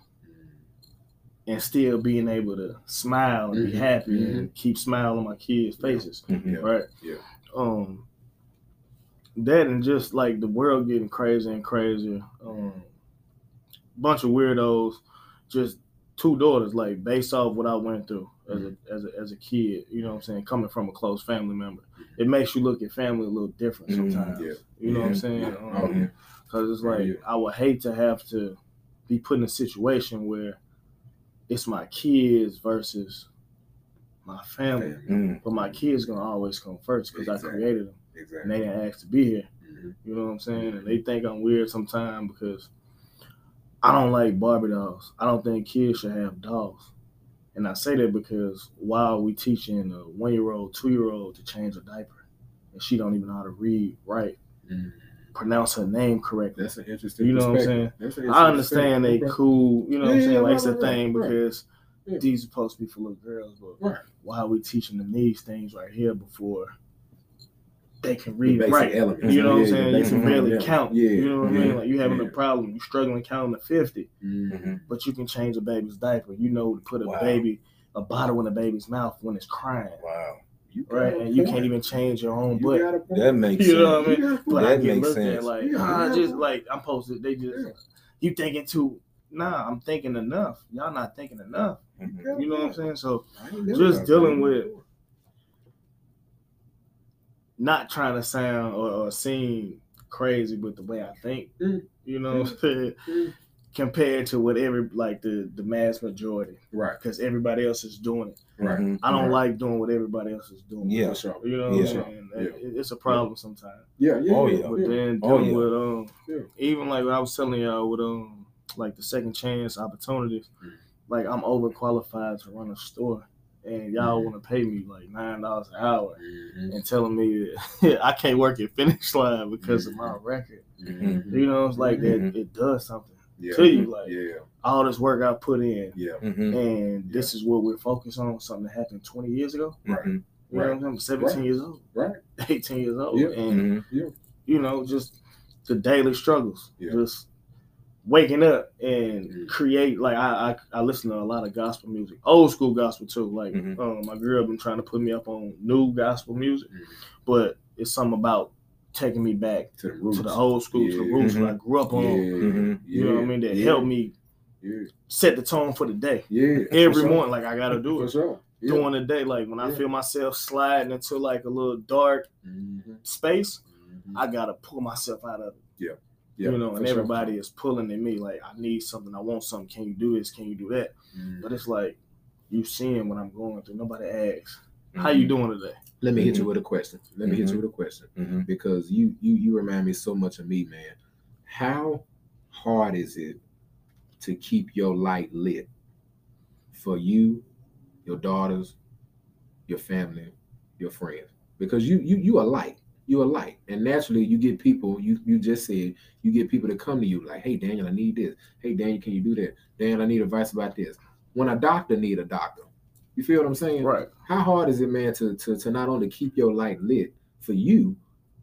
Speaker 6: and still being able to smile and be
Speaker 5: Mhm.
Speaker 6: happy
Speaker 5: Mhm.
Speaker 6: and keep smiling on my kids' faces.
Speaker 4: Mhm.
Speaker 5: Yeah.
Speaker 6: Right.
Speaker 5: Yeah.
Speaker 6: Um that and just like the world getting crazier and crazier. Um bunch of weirdos, just two daughters, like based off what I went through as a as a as a kid, you know what I'm saying, coming from a close family member. It makes you look at family a little different
Speaker 4: Mhm.
Speaker 6: sometimes.
Speaker 5: Yeah.
Speaker 6: You know what I'm
Speaker 5: Yeah.
Speaker 6: saying?
Speaker 5: Yeah.
Speaker 6: Um,
Speaker 5: Oh, yeah.
Speaker 6: Cause it's like
Speaker 5: Yeah.
Speaker 6: I would hate to have to be put in a situation where it's my kids versus my family,
Speaker 4: Mhm.
Speaker 6: but my kids gonna always come first because I created them and they didn't ask to be here.
Speaker 5: Mhm.
Speaker 6: You know what I'm saying? And they think I'm weird sometimes because I don't like Barbie dolls. I don't think kids should have dolls. And I say that because while we teaching a one year old, two year old to change a diaper, and she don't even know how to read, write,
Speaker 5: Mhm.
Speaker 6: pronounce her name correctly.
Speaker 5: That's an interesting
Speaker 6: You know what I'm saying? I understand they
Speaker 5: perspective.
Speaker 6: cool, you know what I'm saying?
Speaker 5: yeah,
Speaker 6: Like
Speaker 5: right,
Speaker 6: it's a
Speaker 5: right,
Speaker 6: thing
Speaker 5: right.
Speaker 6: because
Speaker 5: Yeah.
Speaker 6: these are supposed to be for little girls, but
Speaker 5: Right.
Speaker 6: why are we teaching them these things right here before they can read
Speaker 5: basic
Speaker 6: right?
Speaker 5: elements.
Speaker 6: You know what I'm saying? You can barely
Speaker 5: elements.
Speaker 6: count.
Speaker 5: Yeah.
Speaker 6: You know what I mean? Like you having
Speaker 5: yeah.
Speaker 6: a problem, you struggling counting to fifty,
Speaker 5: Mhm.
Speaker 4: Mhm.
Speaker 6: but you can change a baby's diaper. You know to put a
Speaker 4: Wow.
Speaker 6: baby a bottle in a baby's mouth when it's crying,
Speaker 4: Wow.
Speaker 5: You
Speaker 6: right? And you can't even change your own
Speaker 5: You
Speaker 6: butt.
Speaker 5: got.
Speaker 4: That makes
Speaker 6: You know
Speaker 4: sense.
Speaker 6: what I mean?
Speaker 5: You
Speaker 6: But
Speaker 5: point.
Speaker 6: I
Speaker 4: That
Speaker 6: get
Speaker 4: makes
Speaker 6: looked
Speaker 4: sense.
Speaker 6: at like,
Speaker 5: Yeah,
Speaker 6: ah, just like I'm supposed to. They just
Speaker 5: Yeah.
Speaker 6: you thinking too. Nah, I'm thinking enough. Y'all not thinking enough.
Speaker 4: Mhm.
Speaker 6: You know what I'm saying? So
Speaker 5: I ain't never
Speaker 6: Just dealing
Speaker 5: that.
Speaker 6: with- not trying to sound or, or seem crazy with the way I think.
Speaker 5: Mm.
Speaker 6: You know what I'm saying?
Speaker 5: Mm.
Speaker 6: Compared to what every like the the mass majority,
Speaker 5: Right.
Speaker 6: because everybody else is doing it.
Speaker 5: Right.
Speaker 4: Mhm.
Speaker 6: I don't
Speaker 5: Right.
Speaker 6: like doing what everybody else is doing.
Speaker 4: Yeah.
Speaker 5: For sure.
Speaker 6: You know what
Speaker 4: Yeah.
Speaker 6: I'm?
Speaker 5: Yeah.
Speaker 6: It's a problem sometimes.
Speaker 5: Yeah. Yeah.
Speaker 4: Oh,
Speaker 5: yeah.
Speaker 4: yeah.
Speaker 6: But
Speaker 5: yeah.
Speaker 6: then
Speaker 4: Oh, yeah.
Speaker 6: with um,
Speaker 5: Yeah.
Speaker 6: even like what I was telling y'all with um, like the second chance opportunities,
Speaker 5: Mm.
Speaker 6: like I'm overqualified to run a store, and y'all want to pay me like nine dollars an hour,
Speaker 5: Mhm.
Speaker 6: and telling me that I can't work at finish line because of my record.
Speaker 5: Mhm.
Speaker 6: You know, it's like that.
Speaker 4: Mhm.
Speaker 6: It does something
Speaker 5: Yeah.
Speaker 6: to you, like
Speaker 5: Yeah.
Speaker 6: all this work I put in,
Speaker 5: Yeah.
Speaker 4: Mhm.
Speaker 6: and this is what we're focused on. Something that happened 20 years ago.
Speaker 5: Right.
Speaker 6: You know what I'm 17
Speaker 5: Right.
Speaker 6: years old,
Speaker 5: Right.
Speaker 6: 18 years old,
Speaker 5: Yeah.
Speaker 6: and you know, just the daily struggles.
Speaker 5: Yeah.
Speaker 6: Just waking up and
Speaker 5: Mhm.
Speaker 6: create like I, I I listen to a lot of gospel music. Old school gospel too. Like
Speaker 5: Mm-hmm.
Speaker 4: Mhm.
Speaker 6: um, my girl been trying to put me up on new gospel music,
Speaker 5: Mhm.
Speaker 6: but it's something about taking me back
Speaker 5: To the roots.
Speaker 6: to the old school, to the
Speaker 5: Yeah. Mm-hmm.
Speaker 6: roots that I grew up
Speaker 5: Yeah.
Speaker 6: on.
Speaker 4: Mhm.
Speaker 6: You know what I mean? That
Speaker 5: yeah.
Speaker 6: helped me
Speaker 5: Yeah.
Speaker 6: set the tone for the day.
Speaker 5: Yeah.
Speaker 6: Every
Speaker 5: sure.
Speaker 6: morning, like I gotta do
Speaker 5: For
Speaker 6: it.
Speaker 5: sure. Yeah.
Speaker 6: During the day, like when I feel myself sliding into like a little dark
Speaker 5: Mhm.
Speaker 6: space,
Speaker 5: Mhm.
Speaker 6: I gotta pull myself out of it.
Speaker 5: Yeah,
Speaker 6: you know,
Speaker 5: for
Speaker 6: and
Speaker 5: sure.
Speaker 6: everybody is pulling at me like, I need something, I want something. Can you do this? Can you do that?
Speaker 5: Mhm.
Speaker 6: But it's like you seeing what I'm going through. Nobody asks, "How you mm-hmm. doing today?"
Speaker 5: Let me hit you mm-hmm. with a question. Let me hit you mm-hmm. with a question because you you you remind me so much of me, man. How hard is it to keep your light lit for you, your daughters, your family, your friends? Because you you you are light. You a light, and naturally you get people. You you just said you get people to come to you like, hey Daniel, I need this. Hey Daniel, can you do that? Daniel, I need advice about this. When a doctor need a doctor, you feel what I'm saying?
Speaker 6: Right.
Speaker 5: How hard is it, man, to to to not only keep your light lit for you,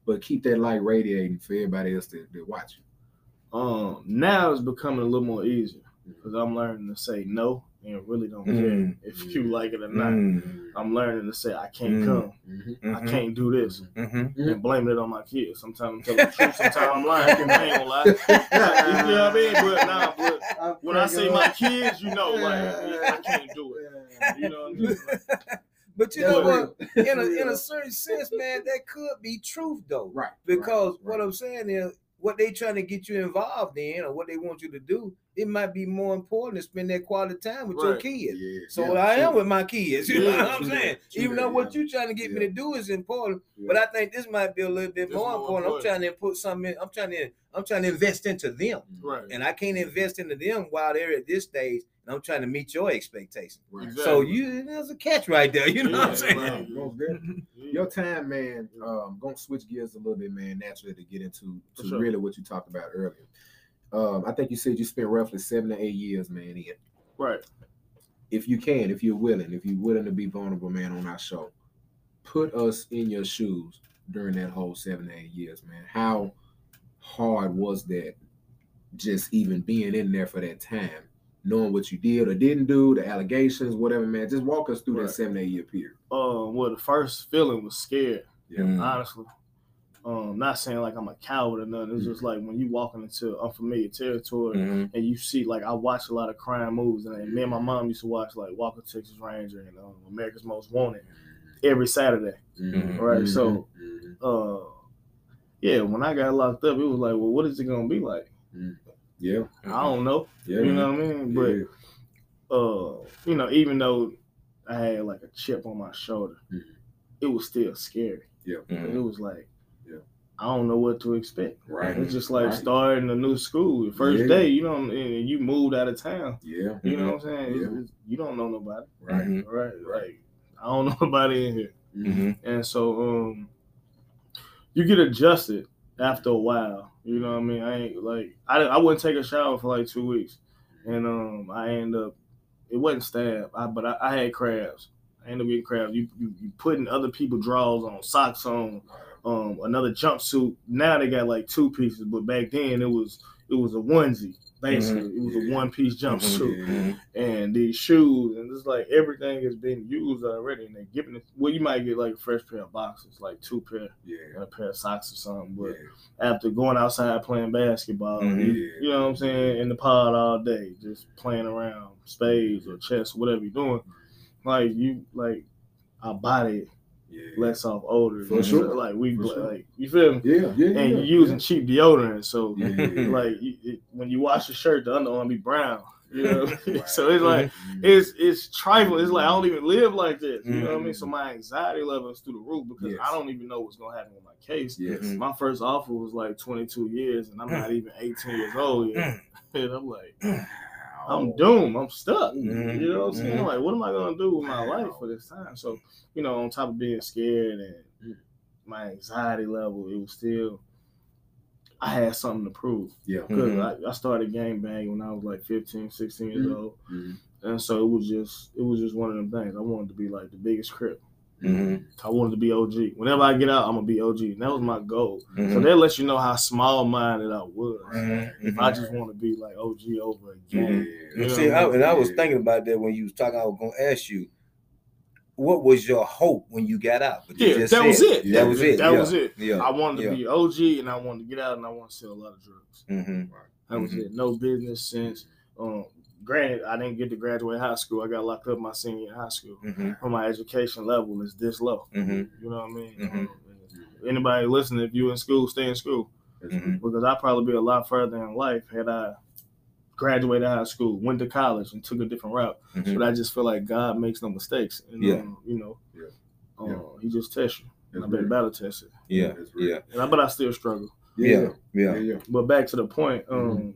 Speaker 5: but keep that light radiating for everybody else that, that watch you?
Speaker 6: Um, now it's becoming a little more easier because I'm learning to say no and really don't care
Speaker 4: Mm.
Speaker 6: if you like it or not.
Speaker 4: Mm.
Speaker 6: I'm learning to say I can't
Speaker 4: Mm.
Speaker 6: come,
Speaker 5: Mhm.
Speaker 6: I can't do this,
Speaker 4: Mhm.
Speaker 6: and blaming it on my kids. Sometimes I'm telling the truth, sometimes I'm lying. I ain't gonna lie. you know what I mean? But nah, but when I say my kids, you know, like I can't do it. You know what I mean?
Speaker 4: But you
Speaker 5: That's
Speaker 4: know what? In a in a certain sense, man, that could be truth though.
Speaker 5: Right.
Speaker 4: Because
Speaker 5: right,
Speaker 4: what I'm saying is what they trying to get you involved in or what they want you to do, it might be more important to spend that quality time with your kids.
Speaker 5: Yeah,
Speaker 4: So
Speaker 5: yeah,
Speaker 4: I am with my kids. You know what I'm saying? Even though what
Speaker 5: yeah.
Speaker 4: you trying to get me to do is important,
Speaker 5: Yeah.
Speaker 4: but I think this might be a little bit more,
Speaker 6: more
Speaker 4: important. I'm trying to put something in, I'm trying to I'm trying to invest into them.
Speaker 6: Right.
Speaker 4: And I can't invest into them while they're at this stage. And I'm trying to meet your expectations.
Speaker 5: Right.
Speaker 6: Exactly.
Speaker 4: So you there's a catch right there. You know what I'm saying?
Speaker 5: Right, most definitely.
Speaker 6: Yeah.
Speaker 5: Your time, man. Um, gonna switch gears a little bit, man. Naturally, to get into to
Speaker 6: sure.
Speaker 5: really what you talked about earlier. Um, I think you said you spent roughly seven to eight years, man. In
Speaker 6: Right.
Speaker 5: if you can, if you're willing, if you're willing to be vulnerable, man, on our show, put us in your shoes during that whole seven to eight years, man. How hard was that? Just even being in there for that time, knowing what you did or didn't do, the allegations, whatever, man. Just walk us through
Speaker 6: Right.
Speaker 5: that seven, eight year period.
Speaker 6: Um, well, the first feeling was scared.
Speaker 4: Mm.
Speaker 6: honestly. Um, not saying like I'm a coward or nothing. It's just like when you walking into unfamiliar territory
Speaker 4: Mhm.
Speaker 6: and you see like I watch a lot of crime movies and me and my mom used to watch like Walker Texas Ranger and um, America's Most Wanted every Saturday.
Speaker 4: Mhm.
Speaker 6: Right. So
Speaker 5: Mhm.
Speaker 6: uh yeah, when I got locked up, it was like, well, what is it gonna be like?
Speaker 5: Yeah,
Speaker 6: I don't know.
Speaker 5: yeah,
Speaker 6: You know what I mean? But
Speaker 5: yeah.
Speaker 6: uh, you know, even though I had like a chip on my shoulder,
Speaker 5: Mhm.
Speaker 6: it was still scary.
Speaker 5: Yeah.
Speaker 4: Mhm.
Speaker 6: It was like,
Speaker 5: Yeah.
Speaker 6: I don't know what to expect.
Speaker 5: Right.
Speaker 6: It's just like
Speaker 5: Right.
Speaker 6: starting a new school. The first
Speaker 5: Yeah.
Speaker 6: day, you know, and you moved out of town.
Speaker 5: yeah,
Speaker 6: You know what I'm saying?
Speaker 5: Yeah.
Speaker 6: it's- you don't know nobody,
Speaker 5: right.
Speaker 4: Mhm.
Speaker 6: right?
Speaker 5: Right.
Speaker 6: Like I don't know nobody in here,
Speaker 4: Mhm.
Speaker 6: and so um, you get adjusted after a while. You know what I mean? I ain't like I I wouldn't take a shower for like two weeks, and um, I end up it wasn't stab, I, but I, I had crabs. I ended up getting crabs. You, you you putting other people drawers on, socks on, um, another jumpsuit. Now they got like two pieces, but back then it was it was a onesie. Basically, it was
Speaker 5: Yeah.
Speaker 6: a one piece jumpsuit
Speaker 4: Mhm.
Speaker 6: and these shoes, and it's like everything has been used already, and they're giving it. Well, you might get like a fresh pair of boxes, like two pair,
Speaker 5: Yeah,
Speaker 6: and a pair of socks or something. But
Speaker 5: yeah,
Speaker 6: after going outside playing basketball,
Speaker 4: Mhm.
Speaker 6: you, you know what I'm saying, in the pod all day, just playing around spades or chess, whatever you're doing, like you like our body
Speaker 5: yeah.
Speaker 6: lets off odor.
Speaker 5: For sure.
Speaker 6: so, Like we
Speaker 5: For
Speaker 6: like
Speaker 5: sure.
Speaker 6: you feel me?
Speaker 5: Yeah, yeah,
Speaker 6: And
Speaker 5: yeah,
Speaker 6: you're using cheap deodorant, so
Speaker 5: yeah. yeah.
Speaker 6: like it, when you wash your shirt, the underarm be brown. You know,
Speaker 5: Right.
Speaker 6: so it's like
Speaker 5: Mhm.
Speaker 6: it's it's trifling. It's like I don't even live like this. You know what I mean? So my anxiety level is through the roof because
Speaker 5: Yes.
Speaker 6: I don't even know what's gonna happen with my case.
Speaker 5: yes.
Speaker 4: Mhm.
Speaker 6: My first offer was like 22 years, and I'm not even 18 years old yet. And I'm like, I'm doomed. I'm stuck.
Speaker 4: Mhm.
Speaker 6: You know what I'm saying?
Speaker 4: Mhm.
Speaker 6: Like, what am I gonna do with my life for this time? So, you know, on top of being scared and my anxiety level, it was still. I had something to prove
Speaker 5: Yeah.
Speaker 6: because
Speaker 4: Mhm.
Speaker 6: I, I started game banging when I was like 15, 16 years
Speaker 5: Mhm.
Speaker 6: old.
Speaker 5: Mhm.
Speaker 6: And so it was just it was just one of them things. I wanted to be like the biggest crip.
Speaker 4: Mhm.
Speaker 6: I wanted to be OG. Whenever I get out, I'm gonna be OG. And that was my goal. So
Speaker 4: Mhm.
Speaker 6: that lets you know how small minded I was.
Speaker 4: Mhm.
Speaker 6: If I just want to be like OG over again.
Speaker 5: Yeah.
Speaker 6: You know
Speaker 4: See, I, and I was thinking about that when you was talking. I was gonna ask you, what was your hope when you got out? But you
Speaker 6: Yeah, that was it.
Speaker 4: That was it.
Speaker 6: That
Speaker 4: yeah.
Speaker 6: was it.
Speaker 4: Yeah.
Speaker 6: I wanted to
Speaker 4: yeah.
Speaker 6: be OG and I wanted to get out and I want to sell a lot of drugs.
Speaker 4: Mhm.
Speaker 6: That was it. No business sense. Um, granted, I didn't get to graduate high school. I got locked up my senior year high school.
Speaker 4: Mhm.
Speaker 6: But my education level is this low.
Speaker 4: Mhm.
Speaker 6: You know what I mean?
Speaker 4: Mhm.
Speaker 6: Um, anybody listening, if you in school, stay in school.
Speaker 4: Mhm.
Speaker 6: because I'd probably be a lot further in life had I graduated high school, went to college, and took a different route.
Speaker 4: Mhm.
Speaker 6: But I just feel like God makes no mistakes. And,
Speaker 4: Yeah.
Speaker 6: um, you know,
Speaker 5: Yeah.
Speaker 6: uh,
Speaker 5: Yeah.
Speaker 6: He just tests you. I've been
Speaker 5: real.
Speaker 6: battle tested.
Speaker 4: Yeah. Yeah.
Speaker 6: And I, but I still struggle.
Speaker 4: Yeah.
Speaker 5: Yeah.
Speaker 4: Yeah.
Speaker 5: Yeah.
Speaker 6: But back to the point. Um,
Speaker 5: Mhm.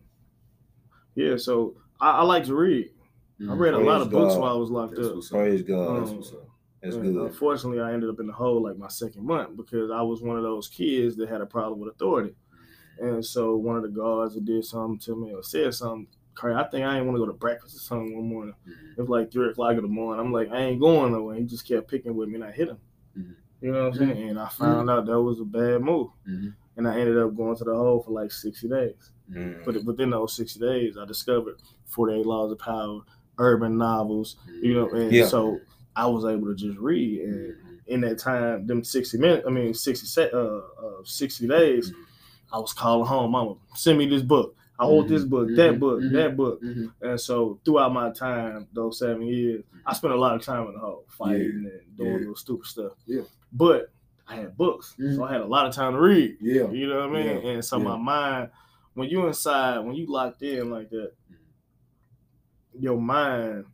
Speaker 6: Yeah, so I, I like to read. I read a
Speaker 4: Praise
Speaker 6: lot of books while I was locked
Speaker 5: That's
Speaker 6: up.
Speaker 4: Praise God.
Speaker 5: That's
Speaker 6: Um,
Speaker 5: what's up.
Speaker 4: That's good.
Speaker 6: Unfortunately, I ended up in the hole like my second month because I was one of those kids that had a problem with authority. And so one of the guards that did something to me or said something. I think I ain't want to go to breakfast or something one morning. It was like three o'clock in the morning. I'm like, I ain't going nowhere. He just kept picking with me and I hit him.
Speaker 5: Mhm.
Speaker 6: You know what I'm saying? And I found out that was a bad move.
Speaker 5: Mhm.
Speaker 6: And I ended up going to the hole for like 60 days.
Speaker 4: Mm.
Speaker 6: But within those 60 days, I discovered 48 Laws of Power, urban novels, you know, and
Speaker 4: Yeah.
Speaker 6: so I was able to just read. And in that time, them 60 minutes, I mean, 60, uh, uh, 60 days, I was calling home, Mama, send me this book. I want this book, that
Speaker 5: Mhm.
Speaker 6: book,
Speaker 5: Mhm.
Speaker 6: that book. And so throughout my time, those seven years, I spent a lot of time in the hole fighting and doing
Speaker 5: Yeah.
Speaker 6: little stupid stuff.
Speaker 5: Yeah.
Speaker 6: But I had books, so I had a lot of time to read.
Speaker 5: Yeah.
Speaker 6: You know what I mean?
Speaker 5: Yeah.
Speaker 6: And so
Speaker 5: Yeah.
Speaker 6: my mind, when you inside, when you locked in like that, your mind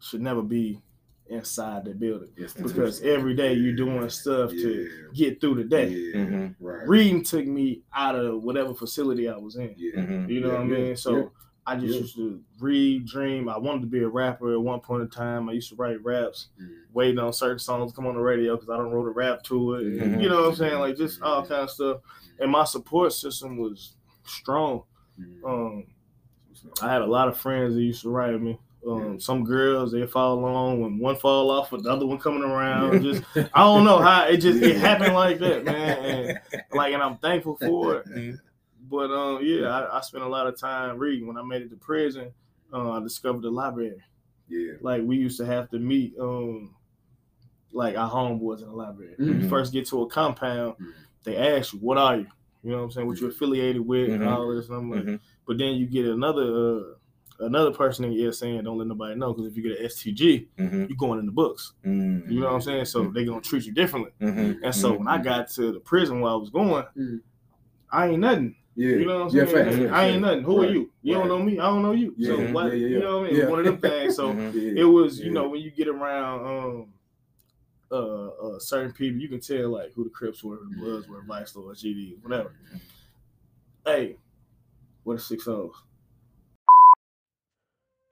Speaker 6: should never be inside the building
Speaker 5: Yes,
Speaker 6: because every day you're doing stuff to get through the day.
Speaker 5: Yeah.
Speaker 4: Mhm.
Speaker 5: Right.
Speaker 6: Reading took me out of whatever facility I was in.
Speaker 5: Yeah.
Speaker 4: Mhm.
Speaker 6: You know
Speaker 5: Yeah,
Speaker 6: what I mean? So
Speaker 5: yeah.
Speaker 6: I just
Speaker 5: Yeah.
Speaker 6: used to read, dream. I wanted to be a rapper at one point in time. I used to write raps,
Speaker 5: Mhm.
Speaker 6: waiting on certain songs to come on the radio because I don't wrote a rap to it. and. You know what I'm saying? Like just all kind of stuff. And my support system was strong.
Speaker 5: Mhm.
Speaker 6: Um, I had a lot of friends that used to write me. Um, some girls they fall along when one fall off, with the other one coming around. Just I don't know how it just it happened like that, man. And like, and I'm thankful for it. But um, yeah, I, I spent a lot of time reading. When I made it to prison, uh, I discovered the library.
Speaker 5: Yeah.
Speaker 6: Like we used to have to meet, um, like our homeboys in the library. When you
Speaker 5: Mhm.
Speaker 6: first get to a compound,
Speaker 5: Mhm.
Speaker 6: they ask you, "What are you?" You know what I'm saying? What you're affiliated with and
Speaker 4: Mhm.
Speaker 6: all this. And I'm like,
Speaker 4: Mhm.
Speaker 6: but then you get another uh, another person in your ear saying, "Don't let nobody know," because if you get an STG,
Speaker 4: Mhm.
Speaker 6: you're going in the books. You know what I'm saying? So they're gonna treat you differently. And so when I got to the prison where I was going. I ain't nothing.
Speaker 5: Yeah.
Speaker 6: You know what I'm
Speaker 5: Yeah,
Speaker 6: saying?
Speaker 5: facts, facts,
Speaker 6: I ain't
Speaker 5: facts.
Speaker 6: nothing. Who
Speaker 5: Right,
Speaker 6: are you? You
Speaker 5: right.
Speaker 6: don't know me. I don't know you.
Speaker 5: Yeah,
Speaker 6: so
Speaker 5: yeah,
Speaker 6: what?
Speaker 5: yeah, yeah,
Speaker 6: You know what I mean?
Speaker 5: yeah.
Speaker 6: One of them things. So.
Speaker 5: Yeah.
Speaker 6: it was, you
Speaker 5: Yeah.
Speaker 6: know, when you get around um uh, uh certain people, you can tell like who the Crips were, who the Bloods were, Vice Lords, GD, whatever. Hey, what are six O's?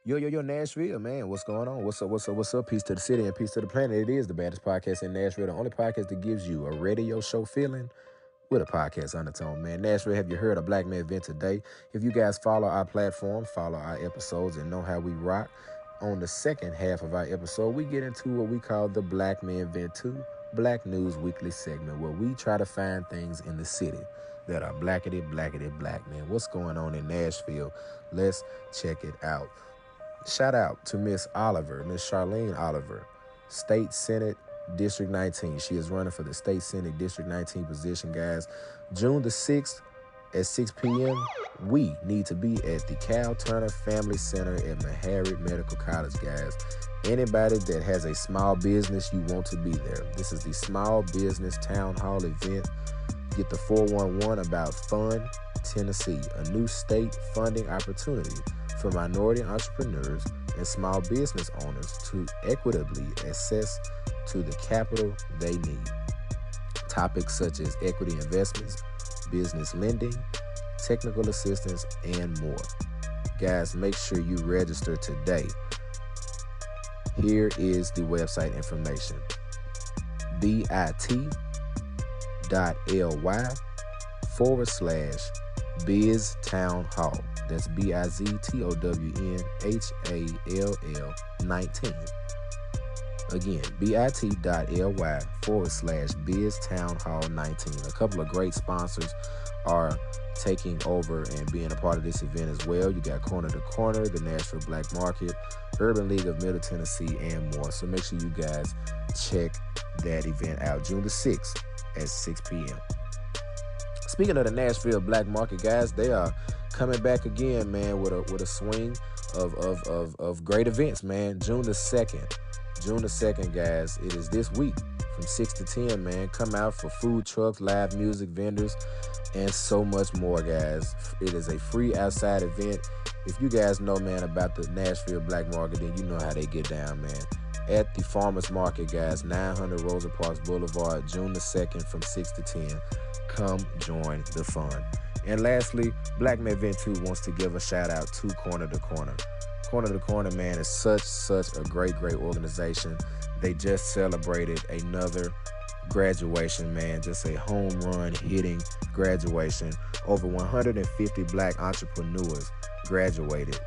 Speaker 3: Yo, yo, yo, Nashville, man. What's going on? What's up? What's up? What's up? Peace to the city and peace to the planet. It is the baddest podcast in Nashville, the only podcast that gives you a radio show feeling with a podcast undertone, man. Nashville, have you heard of Black Man Vent today? If you guys follow our platform, follow our episodes, and know how we rock, on the second half of our episode, we get into what we call the Black Man Vent Too Black News Weekly segment, where we try to find things in the city that are blackety, blackety, black, man. What's going on in Nashville? Let's check it out. Shout out to Miss Oliver, Miss Charlane Oliver, State Senate District 19. She is running for the State Senate District 19 position, guys. June the 6th at 6 p.m. We need to be at the Cal Turner Family Center at Meharry Medical College, guys. Anybody that has a small business, you want to be there. This is the Small Business Town Hall event. Get the 411 about Fund Tennessee, a new state funding opportunity for minority entrepreneurs and small business owners to equitably access to the capital they need. Topics such as equity investments, business lending, technical assistance, and more. Guys, make sure you register today. Here is the website information bit.ly forward slash biz town hall. That's B I Z T O W N H A L L 19. Again, bit.ly forward slash biz town hall 19. A couple of great sponsors are taking over and being a part of this event as well. You got Corner to Corner, the Nashville Black Market, Urban League of Middle Tennessee, and more. So make sure you guys check that event out June the 6th at 6 p.m. Speaking of the Nashville Black Market, guys, they are coming back again, man, with a with a swing of of of, of great events, man. June the 2nd. June the 2nd, guys. It is this week from 6 to 10, man. Come out for food trucks, live music, vendors, and so much more, guys. It is a free outside event. If you guys know, man, about the Nashville Black Market, then you know how they get down, man. At the Farmers Market, guys, 900 Rosa Parks Boulevard, June the 2nd from 6 to 10. Come join the fun. And lastly, Black Man Vent Too wants to give a shout out to Corner to Corner. Corner to Corner, man, is such, such a great, great organization. they just celebrated another graduation, man. Just a home run hitting graduation. Over 150 black entrepreneurs graduated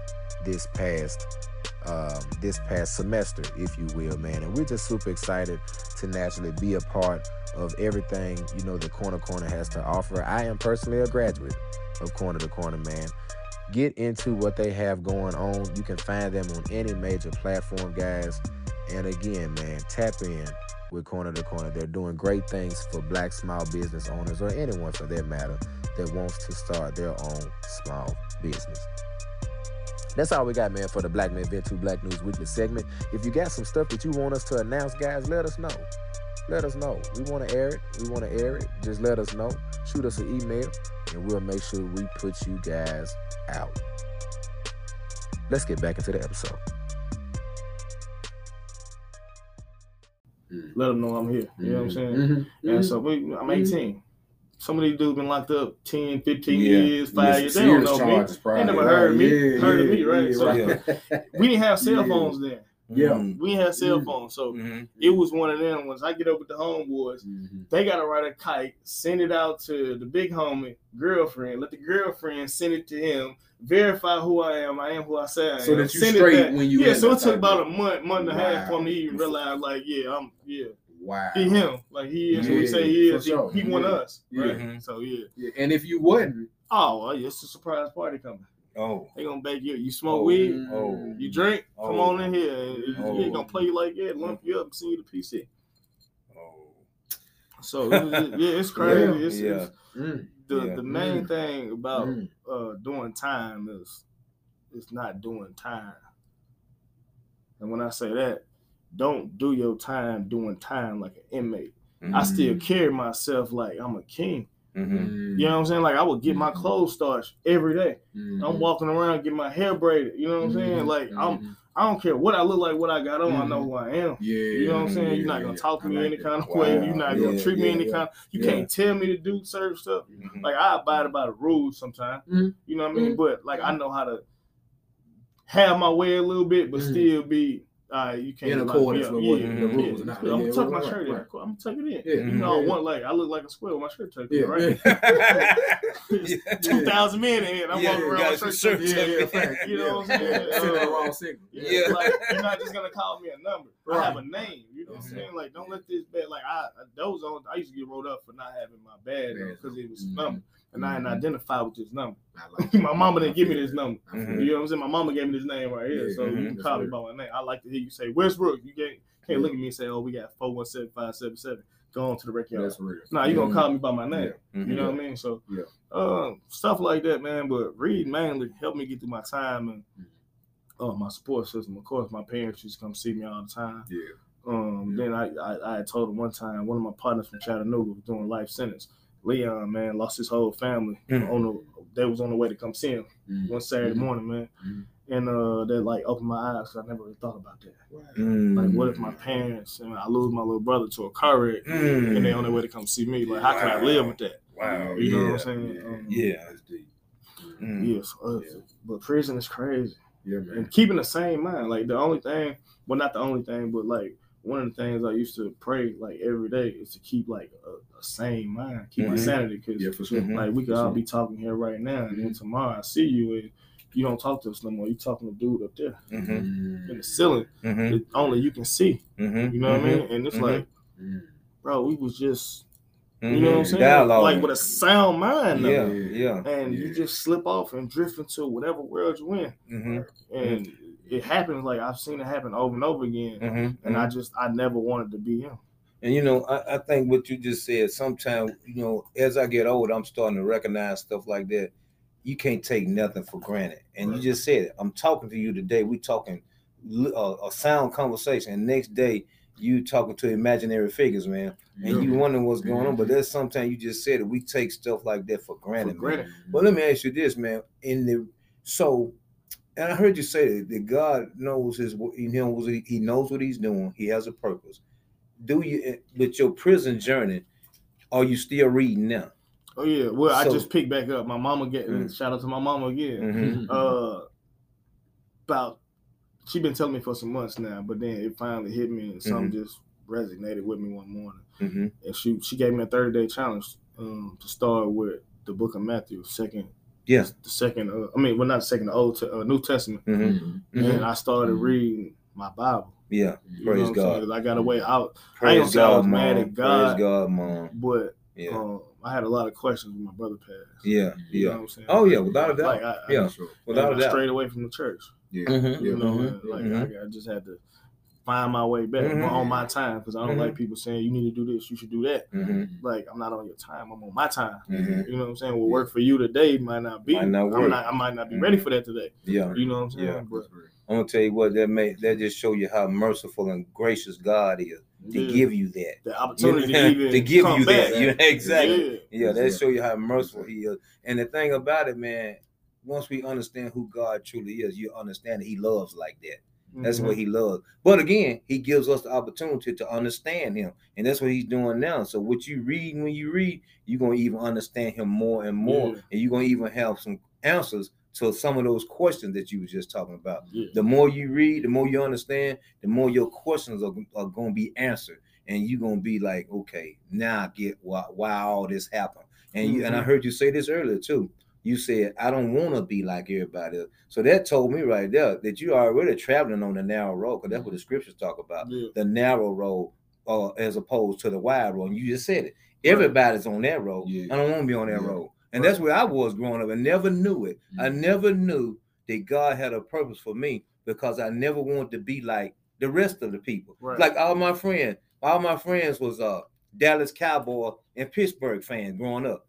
Speaker 3: this past um, this past semester, if you will, man. And we're just super excited to naturally be a part of everything you know the Corner Corner has to offer. I am personally a graduate of Corner to Corner, man. Get into what they have going on. You can find them on any major platform, guys. And again, man, tap in with Corner to Corner. They're doing great things for black small business owners or anyone for that matter that wants to start their own small business. That's all we got, man, for the Black Men Vent Too Black News Weekly segment. If you got some stuff that you want us to announce, guys, let us know. Let us know. We want to air it. We want to air it. Just let us know. Shoot us an email, and we'll make sure we put you guys out. Let's get back into the episode.
Speaker 6: Let them know I'm here. You know what I'm saying?
Speaker 5: Mhm,
Speaker 6: And so we, I'm 18. Some of these dudes been locked up 10, 15
Speaker 4: Yeah.
Speaker 6: years, five years. They don't know
Speaker 5: charges,
Speaker 6: me.
Speaker 5: probably.
Speaker 6: They never heard me.
Speaker 5: Yeah,
Speaker 6: heard of me, right?
Speaker 5: yeah,
Speaker 6: so
Speaker 5: right.
Speaker 6: we didn't have cell
Speaker 5: Yeah.
Speaker 6: phones then.
Speaker 5: Yeah.
Speaker 4: Mhm.
Speaker 6: We didn't have cell
Speaker 5: Mhm.
Speaker 6: phones. So
Speaker 4: Mhm.
Speaker 6: it was one of them. Once I get up with the homeboys,
Speaker 5: Mhm.
Speaker 6: they gotta write a kite, send it out to the big homie girlfriend. Let the girlfriend send it to him. Verify who I am. I am who I say I am.
Speaker 5: So that you
Speaker 6: Send it
Speaker 5: straight when you
Speaker 6: yeah. So it took about a month, month and a half for me to even realize, like, yeah, I'm, yeah,
Speaker 5: Wow.
Speaker 6: he him. Like he is who he
Speaker 5: Yeah,
Speaker 6: say he
Speaker 5: for
Speaker 6: is.
Speaker 5: sure.
Speaker 6: He, he want
Speaker 5: Yeah.
Speaker 6: us. Right.
Speaker 4: Mhm.
Speaker 6: So yeah.
Speaker 5: Yeah, And if you wouldn't.
Speaker 6: Oh, well, yeah, it's a surprise party coming.
Speaker 4: Oh.
Speaker 6: They gonna bake you. You smoke
Speaker 4: Oh,
Speaker 6: weed.
Speaker 4: Oh.
Speaker 6: You drink. Come
Speaker 4: Oh.
Speaker 6: on in here.
Speaker 4: Oh.
Speaker 6: Ain't gonna play you like that. Lump you up and send you the PC.
Speaker 4: Oh.
Speaker 6: So it- yeah, it's crazy.
Speaker 5: Yeah.
Speaker 6: It's,
Speaker 4: Yeah.
Speaker 6: it's-
Speaker 5: mm,
Speaker 6: the
Speaker 4: Yeah.
Speaker 6: the main thing about
Speaker 5: mm.
Speaker 6: uh doing time is it's not doing time. And when I say that, don't do your time doing time like an inmate. I still carry myself like I'm a king.
Speaker 4: Mm-hmm.
Speaker 6: You know what I'm saying? Like I would get my clothes starched every day.
Speaker 5: Mhm.
Speaker 6: I'm walking around getting my hair braided. You know what I'm saying?
Speaker 5: Mhm.
Speaker 6: Like I'm. I don't care what I look like, what I got on. I know who I am.
Speaker 5: Yeah.
Speaker 6: You know what I'm saying?
Speaker 5: yeah,
Speaker 6: You're not gonna
Speaker 5: yeah.
Speaker 6: talk to me
Speaker 5: like
Speaker 6: any
Speaker 5: that.
Speaker 6: kind of
Speaker 5: Wow.
Speaker 6: way. You're not gonna
Speaker 4: Yeah,
Speaker 6: treat me any
Speaker 4: yeah.
Speaker 6: kind. You
Speaker 5: Yeah.
Speaker 6: can't tell me to do certain stuff.
Speaker 4: Mhm.
Speaker 6: Like I abide by the rules sometimes.
Speaker 5: Mhm.
Speaker 6: You know what I mean? But like I know how to have my way a little bit, but still be uh you can't
Speaker 5: In accordance with
Speaker 6: yeah,
Speaker 5: what
Speaker 6: yeah,
Speaker 4: the
Speaker 6: yeah.
Speaker 5: rules and all
Speaker 6: I'm gonna tuck my shirt in. I'm gonna tuck it in.
Speaker 5: Yeah.
Speaker 6: You know,
Speaker 5: yeah.
Speaker 6: want like I look like a squirrel. My shirt tucked
Speaker 5: Yeah,
Speaker 6: in, right?
Speaker 5: yeah.
Speaker 6: Two thousand men in I'm
Speaker 4: Yeah,
Speaker 6: walking around with shirt tucked in.
Speaker 5: Yeah, yeah.
Speaker 6: You know what I'm saying?
Speaker 5: Sending the wrong signal.
Speaker 6: Yeah,
Speaker 4: Yeah.
Speaker 6: like you're not just gonna call me a number. I have a name. You know what I'm
Speaker 5: Mhm.
Speaker 6: saying? Like, don't let this bad. Like, I those on. I used to get rolled up for not having my badge because it was
Speaker 5: Mhm.
Speaker 6: number, and I didn't identify with this number.
Speaker 5: Like
Speaker 6: my mama didn't give me this number.
Speaker 5: I feel
Speaker 4: Mhm.
Speaker 5: you.
Speaker 6: You know what I'm saying? My mama gave me this name right here,
Speaker 5: Yeah,
Speaker 6: so you
Speaker 4: mhm,
Speaker 6: can call me by my name. I like to hear you say Westbrook. You can't can't look at me and say, "Oh, we got four one seven five seven seven. Go on to the record.
Speaker 5: That's real.
Speaker 6: Nah, you gonna
Speaker 4: Mhm.
Speaker 6: call me by my name.
Speaker 4: Mhm.
Speaker 6: You know what I mean? So,
Speaker 5: Yeah.
Speaker 6: uh, stuff like that, man. But read mainly helped me get through my time and
Speaker 5: Mm-hmm.
Speaker 6: uh, my support system. Of course, my parents used to come see me all the time.
Speaker 5: Yeah.
Speaker 6: Um,
Speaker 5: Yeah.
Speaker 6: then I, I I told them one time one of my partners from Chattanooga was doing life sentence. Leon, man, lost his whole family
Speaker 4: Mm.
Speaker 6: on the. They was on the way to come see him
Speaker 5: Mhm.
Speaker 6: one Saturday
Speaker 5: Mhm.
Speaker 6: morning, man,
Speaker 5: Mhm.
Speaker 6: and uh, that like opened my eyes. 'cause I never really thought about that.
Speaker 4: Mm.
Speaker 6: Like, what if my parents and I lose my little brother to a car wreck,
Speaker 4: Mm.
Speaker 6: and they on their way to come see me? Like, how can I live with that?
Speaker 4: Wow.
Speaker 6: You know what I'm saying?
Speaker 5: Yeah.
Speaker 6: Um,
Speaker 4: Yeah.
Speaker 5: That's deep.
Speaker 4: Mm.
Speaker 6: Yes,
Speaker 5: Yeah.
Speaker 6: but prison is crazy.
Speaker 5: Yeah, man.
Speaker 6: and keeping the same mind. Like the only thing, well, not the only thing, but like one of the things I used to pray like every day is to keep like a, a sane mind, keep my
Speaker 4: Mhm.
Speaker 6: sanity. Because
Speaker 5: Yeah, for sure.
Speaker 4: Mhm.
Speaker 6: like we could
Speaker 5: For
Speaker 6: all
Speaker 5: sure.
Speaker 6: be talking here right now, and then
Speaker 5: Mhm.
Speaker 6: tomorrow I see you and you don't talk to us no more. You talking to dude up there
Speaker 4: Mm-hmm.
Speaker 5: Mm.
Speaker 6: in the ceiling
Speaker 4: Mm-hmm.
Speaker 6: that only you can see.
Speaker 4: Mm-hmm.
Speaker 6: You know what I mean? And it's like, bro, we was just
Speaker 4: Mm-hmm.
Speaker 6: you know what I'm saying,
Speaker 4: Dialogue.
Speaker 6: like with a sound mind. though.
Speaker 4: yeah. Yeah.
Speaker 6: And
Speaker 5: Yeah.
Speaker 6: you just slip off and drift into whatever world you're in,
Speaker 4: Mm-hmm.
Speaker 6: and it happens. Like I've seen it happen over and over again.
Speaker 4: Mm-hmm.
Speaker 6: and I just I never wanted to be him.
Speaker 4: And you know, I, I think what you just said, sometimes, you know, as I get older, I'm starting to recognize stuff like that. You can't take nothing for granted. And
Speaker 5: Right.
Speaker 4: you just said it. I'm talking to you today. We talking uh, a sound conversation. And next day, you talking to imaginary figures, man. And
Speaker 5: Yeah.
Speaker 4: you wondering what's going on. But there's sometimes you just said it. We take stuff like that for granted,
Speaker 6: For
Speaker 4: man.
Speaker 6: granted.
Speaker 4: But let me ask you this, man. In the so, and I heard you say that, that God knows his he knows what he, he knows what he's doing. He has a purpose. Do you eh, with your prison journey? Are you still reading now?
Speaker 6: Oh yeah. Well, I just picked back up. My mama getting
Speaker 4: Mm.
Speaker 6: shout out to my mama again.
Speaker 4: Mm-hmm.
Speaker 6: Uh, about she been telling me for some months now, but then it finally hit me and something
Speaker 4: Mm-hmm.
Speaker 6: just resonated with me one morning.
Speaker 4: hmm
Speaker 6: And she she gave me a 30 day challenge um, to start with the book of Matthew, second,
Speaker 4: Yeah.
Speaker 6: the second. Uh, I mean, well, not the second, the Old uh, New Testament.
Speaker 4: hmm
Speaker 5: Mhm.
Speaker 6: And I started
Speaker 5: Mhm.
Speaker 6: reading my Bible.
Speaker 4: Yeah.
Speaker 6: You
Speaker 4: Praise
Speaker 6: know what I'm
Speaker 4: God.
Speaker 6: saying? 'Cause I got away out,
Speaker 4: Praise
Speaker 6: gonna say I was
Speaker 4: God,
Speaker 6: mad
Speaker 4: mom.
Speaker 6: at God.
Speaker 4: Praise God, mom.
Speaker 6: but
Speaker 4: Yeah.
Speaker 6: um, I had a lot of questions when my brother passed.
Speaker 4: Yeah.
Speaker 6: You know
Speaker 4: Yeah.
Speaker 6: what I'm saying?
Speaker 4: Oh yeah, without a doubt.
Speaker 6: Like I, I-
Speaker 4: Yeah.
Speaker 5: Sure.
Speaker 4: Without a doubt.
Speaker 6: strayed away from the church.
Speaker 5: Yeah.
Speaker 4: Mhm.
Speaker 6: You
Speaker 5: Yeah.
Speaker 6: know,
Speaker 4: Mhm.
Speaker 6: and, like
Speaker 4: Mhm.
Speaker 6: I, I just had to find my way back
Speaker 4: Mhm.
Speaker 6: on my time because I don't
Speaker 4: Mhm.
Speaker 6: like people saying you need to do this, you should do that.
Speaker 4: hmm
Speaker 6: Like I'm not on your time, I'm on my time.
Speaker 4: hmm
Speaker 6: You know what I'm saying? What work for you today might not be.
Speaker 4: Might not work.
Speaker 6: not, I might not be
Speaker 4: Mhm.
Speaker 6: ready for that today.
Speaker 4: Yeah.
Speaker 6: You know what I'm saying?
Speaker 4: Yeah.
Speaker 6: But
Speaker 4: I'm gonna tell you what that may that just show you how merciful and gracious God is to
Speaker 6: yeah,
Speaker 4: give you that.
Speaker 6: the opportunity
Speaker 4: You know,
Speaker 6: to
Speaker 4: to give you
Speaker 6: back.
Speaker 4: that. You- exactly.
Speaker 6: Yeah.
Speaker 4: Yeah, that show you how merciful he is. And the thing about it, man, once we understand who God truly is, you understand that he loves like that. That's
Speaker 6: Mhm.
Speaker 4: what he loves. But again, he gives us the opportunity to understand him. And that's what he's doing now. So what you read when you read, you're gonna even understand him more and more.
Speaker 6: Yeah.
Speaker 4: And you're gonna even have some answers to some of those questions that you was just talking about.
Speaker 6: Yeah.
Speaker 4: The more you read, the more you understand, the more your questions are, are gonna be answered. And you're gonna be like, okay, now I get why, why all this happened. And you and I
Speaker 6: Mhm.
Speaker 4: heard you say this earlier too. You said, I don't want to be like everybody else. So that told me right there that you are already traveling on the narrow road, because that's what the scriptures talk about.
Speaker 6: Yeah.
Speaker 4: The narrow road uh, as opposed to the wide road. And you just said it. Everybody's on that road.
Speaker 5: Yeah.
Speaker 4: I don't want to be on that
Speaker 5: Yeah.
Speaker 4: road. And that's where I was growing up. I never knew it. I
Speaker 5: Mhm.
Speaker 4: never knew that God had a purpose for me because I never wanted to be like the rest of the people.
Speaker 6: Right.
Speaker 4: Like all my friends, all my friends was uh Dallas Cowboy and Pittsburgh fans growing up.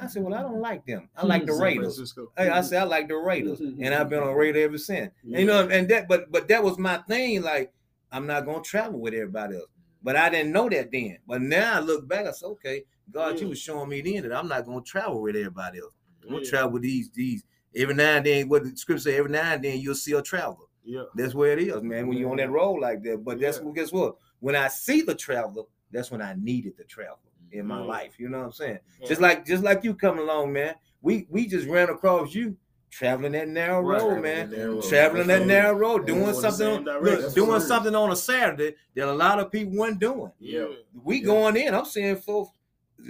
Speaker 4: I said, well, I don't like them. I hmm. like the Raiders.
Speaker 6: Francisco.
Speaker 4: Hey, I mm-hmm. said I like the Raiders, mm-hmm, and I've been mm-hmm. on Raider ever since. And, you know, and that, but but that was my thing. Like, I'm not gonna travel with everybody else. But I didn't know that then. But now I look back, I said, okay, God, you
Speaker 6: Yeah.
Speaker 4: was showing me then that I'm not gonna travel with everybody else. I'm gonna
Speaker 6: Yeah.
Speaker 4: travel with these these every now and then. What the scripture say, every now and then you'll see a traveler.
Speaker 6: Yeah.
Speaker 4: That's where it is, man. When you're on that road like that. But that's
Speaker 6: Yeah.
Speaker 4: what guess what? When I see the traveler, that's when I needed the traveler in my
Speaker 6: Yeah.
Speaker 4: life. You know what I'm saying?
Speaker 6: Yeah.
Speaker 4: Just like just like you coming along, man. We we just ran across you traveling that narrow
Speaker 6: Right.
Speaker 4: road, man.
Speaker 5: Narrow road.
Speaker 4: Traveling that narrow road, doing
Speaker 6: going
Speaker 4: something, on, look, doing something on a Saturday that a lot of people weren't doing.
Speaker 6: Yeah.
Speaker 4: We
Speaker 5: Yeah.
Speaker 4: going in. I'm seeing folks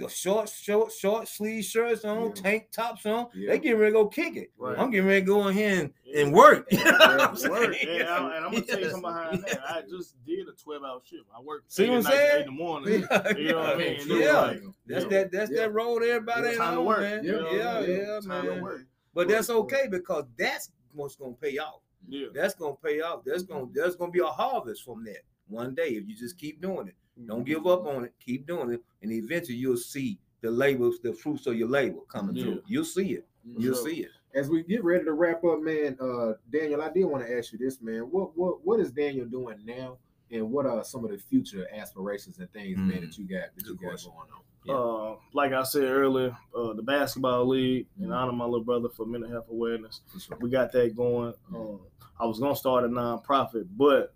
Speaker 4: short, short, short sleeve shirts on,
Speaker 5: Yeah.
Speaker 4: tank tops on.
Speaker 5: Yeah.
Speaker 4: They getting ready to go kick it.
Speaker 6: Right.
Speaker 4: I'm getting ready to go in here and,
Speaker 6: Yeah.
Speaker 4: and work. You know
Speaker 6: Yeah,
Speaker 4: I'm saying?
Speaker 6: work. And, I'm gonna tell you something behind that. I just did a 12 hour shift. I worked
Speaker 4: See what I'm saying?
Speaker 6: in the morning.
Speaker 4: Yeah,
Speaker 6: You know what I mean? And it was
Speaker 4: Yeah.
Speaker 6: like,
Speaker 4: That's that. That's that road. Everybody ain't
Speaker 6: time to
Speaker 4: on,
Speaker 6: work.
Speaker 4: man. Yeah, yeah,
Speaker 6: yeah, time to
Speaker 4: man.
Speaker 6: work.
Speaker 4: But that's okay because that's what's gonna pay off.
Speaker 6: Yeah.
Speaker 4: That's gonna pay off. That's gonna there's gonna be a harvest from that one day if you just keep doing it. Don't give up on it. Keep doing it, and eventually you'll see the labels, the fruits of your labor coming
Speaker 6: Yeah.
Speaker 4: through. You'll see it. You'll
Speaker 6: Sure.
Speaker 4: see it.
Speaker 5: As we get ready to wrap up, man, uh, Daniel, I did want to ask you this, man. What what what is Daniel doing now, and what are some of the future aspirations and things, man,
Speaker 4: Mm.
Speaker 5: that you got that you got
Speaker 4: question.
Speaker 5: going on?
Speaker 4: Yeah.
Speaker 6: Uh, like I said earlier, uh, the basketball league in
Speaker 5: Mhm.
Speaker 6: honor of my little brother for mental health awareness.
Speaker 5: Sure.
Speaker 6: We got that going. Um, I was gonna start a nonprofit, but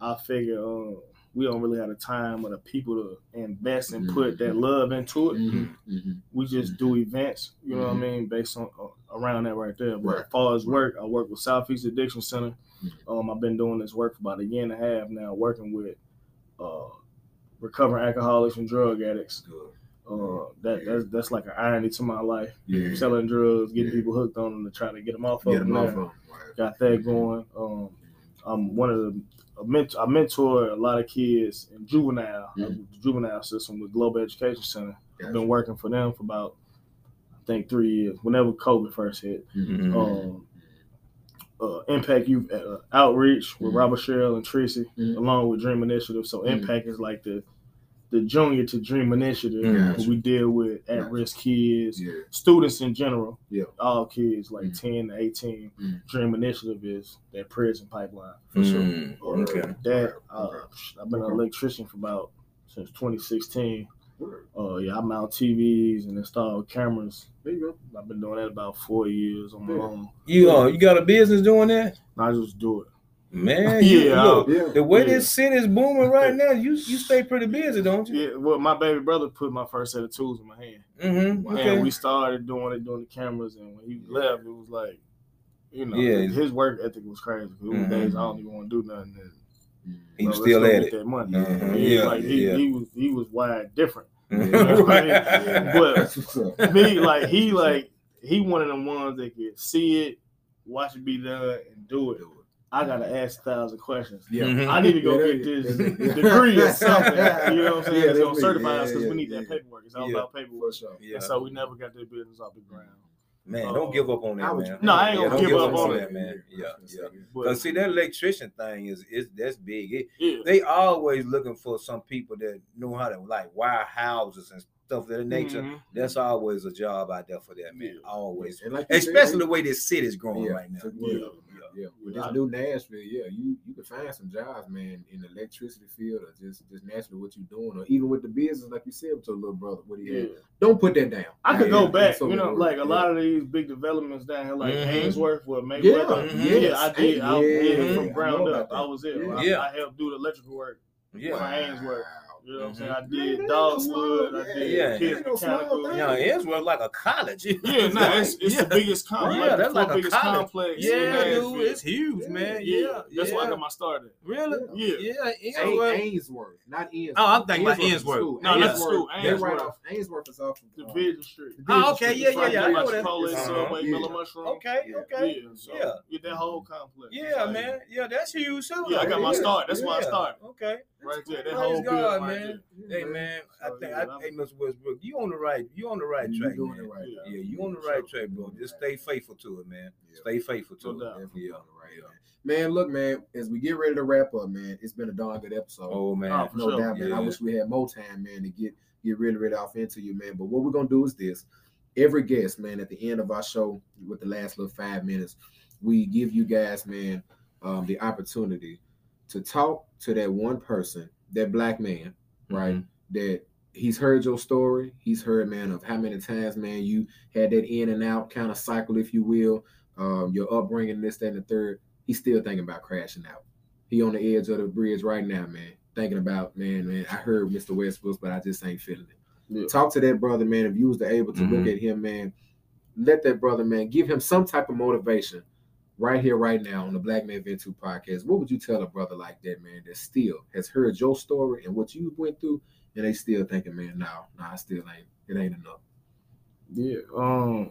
Speaker 6: I figure uh, we don't really have the time or the people to invest and put that love into it.
Speaker 5: Mm-hmm. Mm-hmm.
Speaker 6: We just do events, you know what I mean, based on uh, around that right there. But
Speaker 5: Right.
Speaker 6: as far as work, I work with Southeast Addiction Center. Um, I've been doing this work for about a year and a half now, working with uh, recovering alcoholics and drug addicts.
Speaker 5: Good.
Speaker 6: Uh, that that's, that's like an irony to my life.
Speaker 5: Yeah.
Speaker 6: Selling drugs, getting
Speaker 5: Yeah.
Speaker 6: people hooked on them to try to get them off
Speaker 5: Get
Speaker 6: of
Speaker 5: them
Speaker 6: them.
Speaker 5: off of 'em. Right.
Speaker 6: Got that going. Um, I'm one of the a ment- I mentor a lot of kids in juvenile, the juvenile system with Global Education Center. I've been working for them for about I think three years. Whenever COVID first hit,
Speaker 5: Mhm.
Speaker 6: um, uh, Impact Youth uh, Outreach with
Speaker 5: Mhm.
Speaker 6: Robert Sherrill and Tracy,
Speaker 5: Mhm.
Speaker 6: along with Dream Initiative. So
Speaker 5: Mhm.
Speaker 6: Impact is like the the junior to Dream Initiative.
Speaker 5: Gotcha.
Speaker 6: where We deal with at risk kids,
Speaker 5: Yeah.
Speaker 6: students in general.
Speaker 5: Yeah.
Speaker 6: all kids like
Speaker 5: Mhm.
Speaker 6: ten to 18
Speaker 5: Mhm.
Speaker 6: Dream Initiative is that prison pipeline.
Speaker 5: For sure.
Speaker 4: Mm,
Speaker 6: Or
Speaker 4: okay.
Speaker 6: That
Speaker 5: Okay.
Speaker 6: uh, I've been
Speaker 5: Okay.
Speaker 6: an electrician for about since 2016.
Speaker 5: Word.
Speaker 6: Uh, yeah, I mount TVs and install cameras.
Speaker 5: There you go.
Speaker 6: I've been doing that about four years on my own.
Speaker 4: You uh, you got a business doing that,
Speaker 6: I just do it.
Speaker 4: Man. you-
Speaker 6: Yeah,
Speaker 4: look,
Speaker 5: Yeah.
Speaker 4: the way
Speaker 6: Yeah.
Speaker 4: this city is booming right now, you you stay pretty busy, don't you?
Speaker 6: Yeah, well, my baby brother put my first set of tools in my hand,
Speaker 4: Mm-hmm.
Speaker 6: and we started doing it, doing the cameras. And when he left, it was like you know,
Speaker 4: Yeah.
Speaker 6: his work ethic was crazy. There was
Speaker 4: Mhm.
Speaker 6: days I don't even want to do nothing. And,
Speaker 4: He was still at it.
Speaker 6: That money.
Speaker 4: Uh-huh.
Speaker 6: Yeah, like he, he was he was wired different.
Speaker 4: Right.
Speaker 6: But
Speaker 5: That's what's up.
Speaker 6: me, like he like he one of them ones that could see it, watch it be done, and do it. I gotta ask a thousand questions.
Speaker 5: Yeah.
Speaker 4: Mhm.
Speaker 6: I need to go
Speaker 5: Yeah,
Speaker 6: get this
Speaker 5: yeah.
Speaker 6: degree or something. You know what I'm saying?
Speaker 5: Yeah,
Speaker 6: It's gonna
Speaker 5: that's
Speaker 6: certify
Speaker 5: me.
Speaker 6: us because
Speaker 5: Yeah,
Speaker 6: we need
Speaker 5: yeah,
Speaker 6: that paperwork. It's all
Speaker 4: Yeah.
Speaker 6: about paperwork.
Speaker 5: For sure.
Speaker 4: Yeah.
Speaker 6: And so we never got that business off the ground.
Speaker 4: Man,
Speaker 6: Uh,
Speaker 4: don't give up on that,
Speaker 5: was-
Speaker 4: man.
Speaker 6: No, I ain't gonna
Speaker 4: don't
Speaker 6: give up on
Speaker 4: that,
Speaker 6: it.
Speaker 4: man. Yeah, yeah.
Speaker 6: But
Speaker 4: Cause see that electrician thing is is that's big. It,
Speaker 6: yeah,
Speaker 4: they always looking for some people that know how to like wire houses and stuff of that nature.
Speaker 6: Mhm.
Speaker 4: That's always a job out there for that man.
Speaker 6: Yeah.
Speaker 4: Always,
Speaker 5: like you said,
Speaker 4: especially the way this city's growing
Speaker 5: yeah,
Speaker 4: right now.
Speaker 5: Took-
Speaker 6: Yeah.
Speaker 5: yeah, yeah. With this new Nashville, yeah, you you can find some jobs, man, in the electricity field or just just naturally what you're doing, or even with the business, like you said with your little brother. What he
Speaker 6: yeah.
Speaker 5: had. Don't put that down.
Speaker 6: I could go
Speaker 5: in
Speaker 6: back,
Speaker 5: so
Speaker 6: you know,
Speaker 5: words.
Speaker 6: like a
Speaker 5: Yeah.
Speaker 6: lot of these big developments down here, like
Speaker 4: Mhm.
Speaker 6: Ainsworth, where Mayweather.
Speaker 5: Yeah,
Speaker 6: Yeah,
Speaker 5: yes.
Speaker 6: I did. I
Speaker 5: Yeah,
Speaker 6: did
Speaker 4: mhm.
Speaker 6: from
Speaker 5: I know
Speaker 6: ground
Speaker 5: about
Speaker 6: up. I was there.
Speaker 5: Yeah.
Speaker 6: I,
Speaker 4: Yeah.
Speaker 6: I helped do the electrical work
Speaker 4: Yeah,
Speaker 6: for Ainsworth.
Speaker 5: Wow.
Speaker 6: You know what I'm saying? I did
Speaker 5: that ain't
Speaker 6: Dogwood. I did
Speaker 4: yeah,
Speaker 6: Kids
Speaker 5: ain't no small
Speaker 6: Mechanical.
Speaker 5: thing.
Speaker 4: yeah, Ainsworth like a college.
Speaker 6: Yeah, no, it's, it's
Speaker 4: yeah.
Speaker 6: the biggest complex.
Speaker 4: Yeah, that's like
Speaker 6: fourth
Speaker 4: a
Speaker 6: biggest
Speaker 4: college.
Speaker 6: complex.
Speaker 4: Yeah, dude, it's huge,
Speaker 5: Yeah.
Speaker 4: man.
Speaker 6: Yeah,
Speaker 4: Yeah,
Speaker 6: that's where I got my start at.
Speaker 4: Really?
Speaker 6: Yeah.
Speaker 4: Yeah,
Speaker 5: Ain't
Speaker 4: Ainsworth.
Speaker 5: Ainsworth, not Ainsworth.
Speaker 4: Oh, I'm thinking about
Speaker 5: is the
Speaker 4: Ainsworth.
Speaker 6: No, that's the
Speaker 5: Ainsworth,
Speaker 6: school. Ainsworth.
Speaker 5: Ainsworth is off. of,
Speaker 6: Division Street.
Speaker 4: Oh, okay, yeah, yeah, yeah, I know that.
Speaker 6: Chipotle,
Speaker 4: Uh-huh.
Speaker 6: Subway,
Speaker 5: Yeah.
Speaker 6: Mellow Mushroom.
Speaker 4: Okay, okay.
Speaker 6: Yeah, so
Speaker 4: Yeah.
Speaker 6: yeah, that whole complex.
Speaker 4: Yeah, man. Yeah, that's huge too.
Speaker 6: Yeah, I got my start. That's why I
Speaker 4: Yeah.
Speaker 6: started.
Speaker 4: Okay.
Speaker 6: Right there, that
Speaker 4: Praise
Speaker 6: whole
Speaker 4: God,
Speaker 6: building right
Speaker 4: man. Hey man, I think
Speaker 6: yeah,
Speaker 4: I,
Speaker 6: that
Speaker 4: hey Mr. Westbrook, you on the right, you on the right
Speaker 5: You
Speaker 4: track,
Speaker 5: doing
Speaker 4: man.
Speaker 5: it right.
Speaker 6: Yeah.
Speaker 4: Yeah, you on the right track, bro. Just stay faithful to it, man.
Speaker 5: Yeah.
Speaker 4: Stay faithful to
Speaker 6: doubt.
Speaker 4: it.
Speaker 5: Definitely
Speaker 4: Yeah.
Speaker 5: on the right, man. Man, look, man, as we get ready to wrap up, man, it's been a darn good episode.
Speaker 4: Oh man.
Speaker 6: Oh, for
Speaker 5: no
Speaker 6: sure.
Speaker 5: doubt, man. I wish we had more time, man, to get get really, really off into you, man. But what we're gonna do is this: every guest, man, at the end of our show, with the last little five minutes, we give you guys, man, um, the opportunity to talk to that one person, that black man, right?
Speaker 4: Mhm.
Speaker 5: That he's heard your story. He's heard, man, of how many times, man, you had that in and out kind of cycle, if you will, um, your upbringing, this, that, and the third. He's still thinking about crashing out. He on the edge of the bridge right now, man. Thinking about, man, man. I heard Mr. Westbrook, but I just ain't feeling it.
Speaker 6: Yeah.
Speaker 5: Talk to that brother, man. If you was able to look
Speaker 4: Mhm.
Speaker 5: at him, man, let that brother, man, give him some type of motivation right here, right now on the Black Man Vent Too podcast. What would you tell a brother like that, man, that still has heard your story and what you went through, and they still thinking, man, no, no, I still ain't, it ain't enough.
Speaker 6: Yeah. Um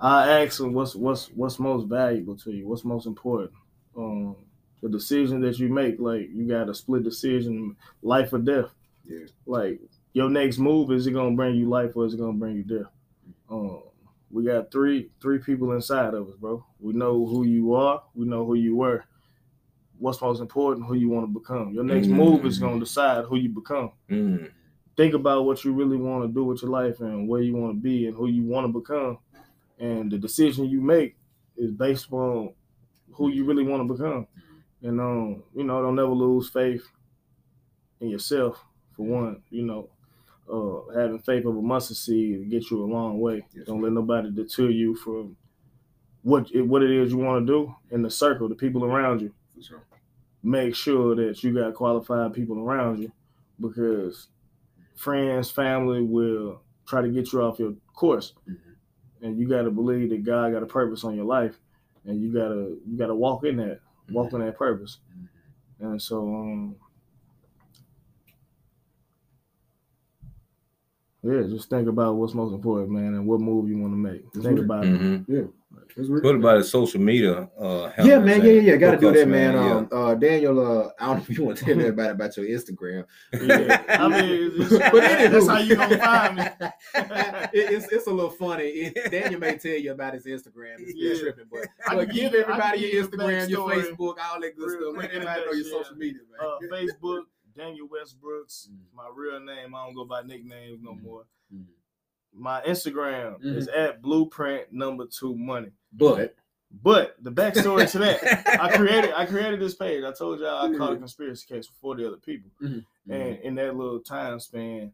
Speaker 6: I asked him what's what's what's most valuable to you, what's most important. Um the decision that you make, like you got a split decision, life or death.
Speaker 5: Yeah.
Speaker 6: Like your next move, is it gonna bring you life or is it gonna bring you death? Um we got three three people inside of us, bro. We know who you are, we know who you were. What's most important, who you want to become. Your next move is gonna decide who you become
Speaker 4: Mm.
Speaker 6: think about what you really want to do with your life and where you want to be and who you want to become. And the decision you make is based on who you really want to become. And um, you know, don't never lose faith in yourself for one, you know. Uh, having faith of a mustard seed will get you a long way.
Speaker 5: Yes,
Speaker 6: don't let nobody deter you from what it, what it is you want to do in the circle, the people around you.
Speaker 5: Sure.
Speaker 6: Make sure that you got qualified people around you because friends, family will try to get you off your course.
Speaker 5: Mhm.
Speaker 6: And you gotta believe that God got a purpose on your life and you gotta you gotta walk in that, walk in that purpose. And so um yeah, just think about what's most important, man, and what move you want to make.
Speaker 5: That's
Speaker 6: think
Speaker 5: right.
Speaker 6: about it.
Speaker 4: Mhm.
Speaker 5: It's real.
Speaker 4: What about the social media? Uh,
Speaker 5: Yeah, man. Yeah, yeah, yeah. Got to do that, man.
Speaker 4: Yeah.
Speaker 5: Um, uh, Daniel, uh, I don't know if you want to tell everybody about your Instagram.
Speaker 6: Yeah, I mean, it's,
Speaker 5: But anywho.
Speaker 6: that's how you gonna find me.
Speaker 5: It- it's it's a little funny. It, Daniel may tell you about his Instagram. It's
Speaker 6: Yeah.
Speaker 5: yeah. tripping, but,
Speaker 6: I
Speaker 5: but
Speaker 6: can
Speaker 5: give
Speaker 6: give you- I
Speaker 5: everybody your Instagram, your. Facebook, all that good
Speaker 6: Real
Speaker 5: stuff. Let
Speaker 6: quick,
Speaker 5: everybody know your
Speaker 6: yeah.
Speaker 5: social media, man.
Speaker 6: uh, Facebook, Daniel Westbrooks.
Speaker 5: Mm.
Speaker 6: My real name. I don't go by nicknames no
Speaker 5: Mhm.
Speaker 6: more.
Speaker 5: Mhm.
Speaker 6: My Instagram
Speaker 5: Mhm.
Speaker 6: is at blueprint number two money.
Speaker 5: but
Speaker 6: But the backstory to that, I created I created this page. I told y'all I caught a conspiracy case for 40 other people.
Speaker 5: Mhm.
Speaker 6: And in that little time span,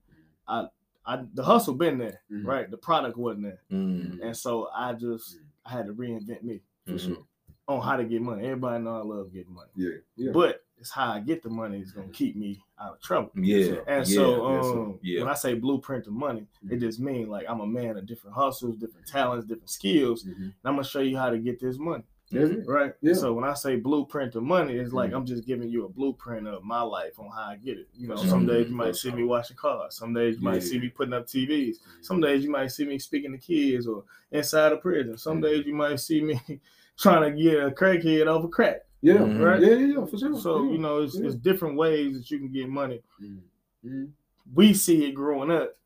Speaker 6: I I the hustle been there,
Speaker 5: Mhm.
Speaker 6: right? The product wasn't there.
Speaker 4: Mm.
Speaker 6: And so I just I had to reinvent me
Speaker 5: for sure.
Speaker 6: On how to get money. Everybody know I love getting money.
Speaker 5: Yeah, yeah.
Speaker 6: But it's how I get the money is gonna keep me out of trouble.
Speaker 4: Yeah.
Speaker 6: And so, um,
Speaker 4: yeah.
Speaker 6: when I say blueprint to money, it just means like I'm a man of different hustles, different talents, different skills,
Speaker 5: Mhm.
Speaker 6: and I'm gonna show you how to get this money.
Speaker 5: It.
Speaker 6: Right.
Speaker 5: Yeah.
Speaker 6: So when I say blueprint to money, it's like
Speaker 5: Mhm.
Speaker 6: I'm just giving you a blueprint of my life on how I get it. You know, some days you might see me washing cars, some days you
Speaker 5: Yeah.
Speaker 6: might see me putting up TVs, some days you might see me speaking to kids or inside a prison. Some days you might see me trying to get a crackhead over crack.
Speaker 5: Yeah,
Speaker 4: Mhm.
Speaker 6: Right.
Speaker 5: yeah, yeah, yeah, for sure.
Speaker 6: So
Speaker 5: yeah.
Speaker 6: you know, it's,
Speaker 5: Yeah.
Speaker 6: it's different ways that you can get money.
Speaker 5: Mhm. Mhm.
Speaker 6: We see it growing up.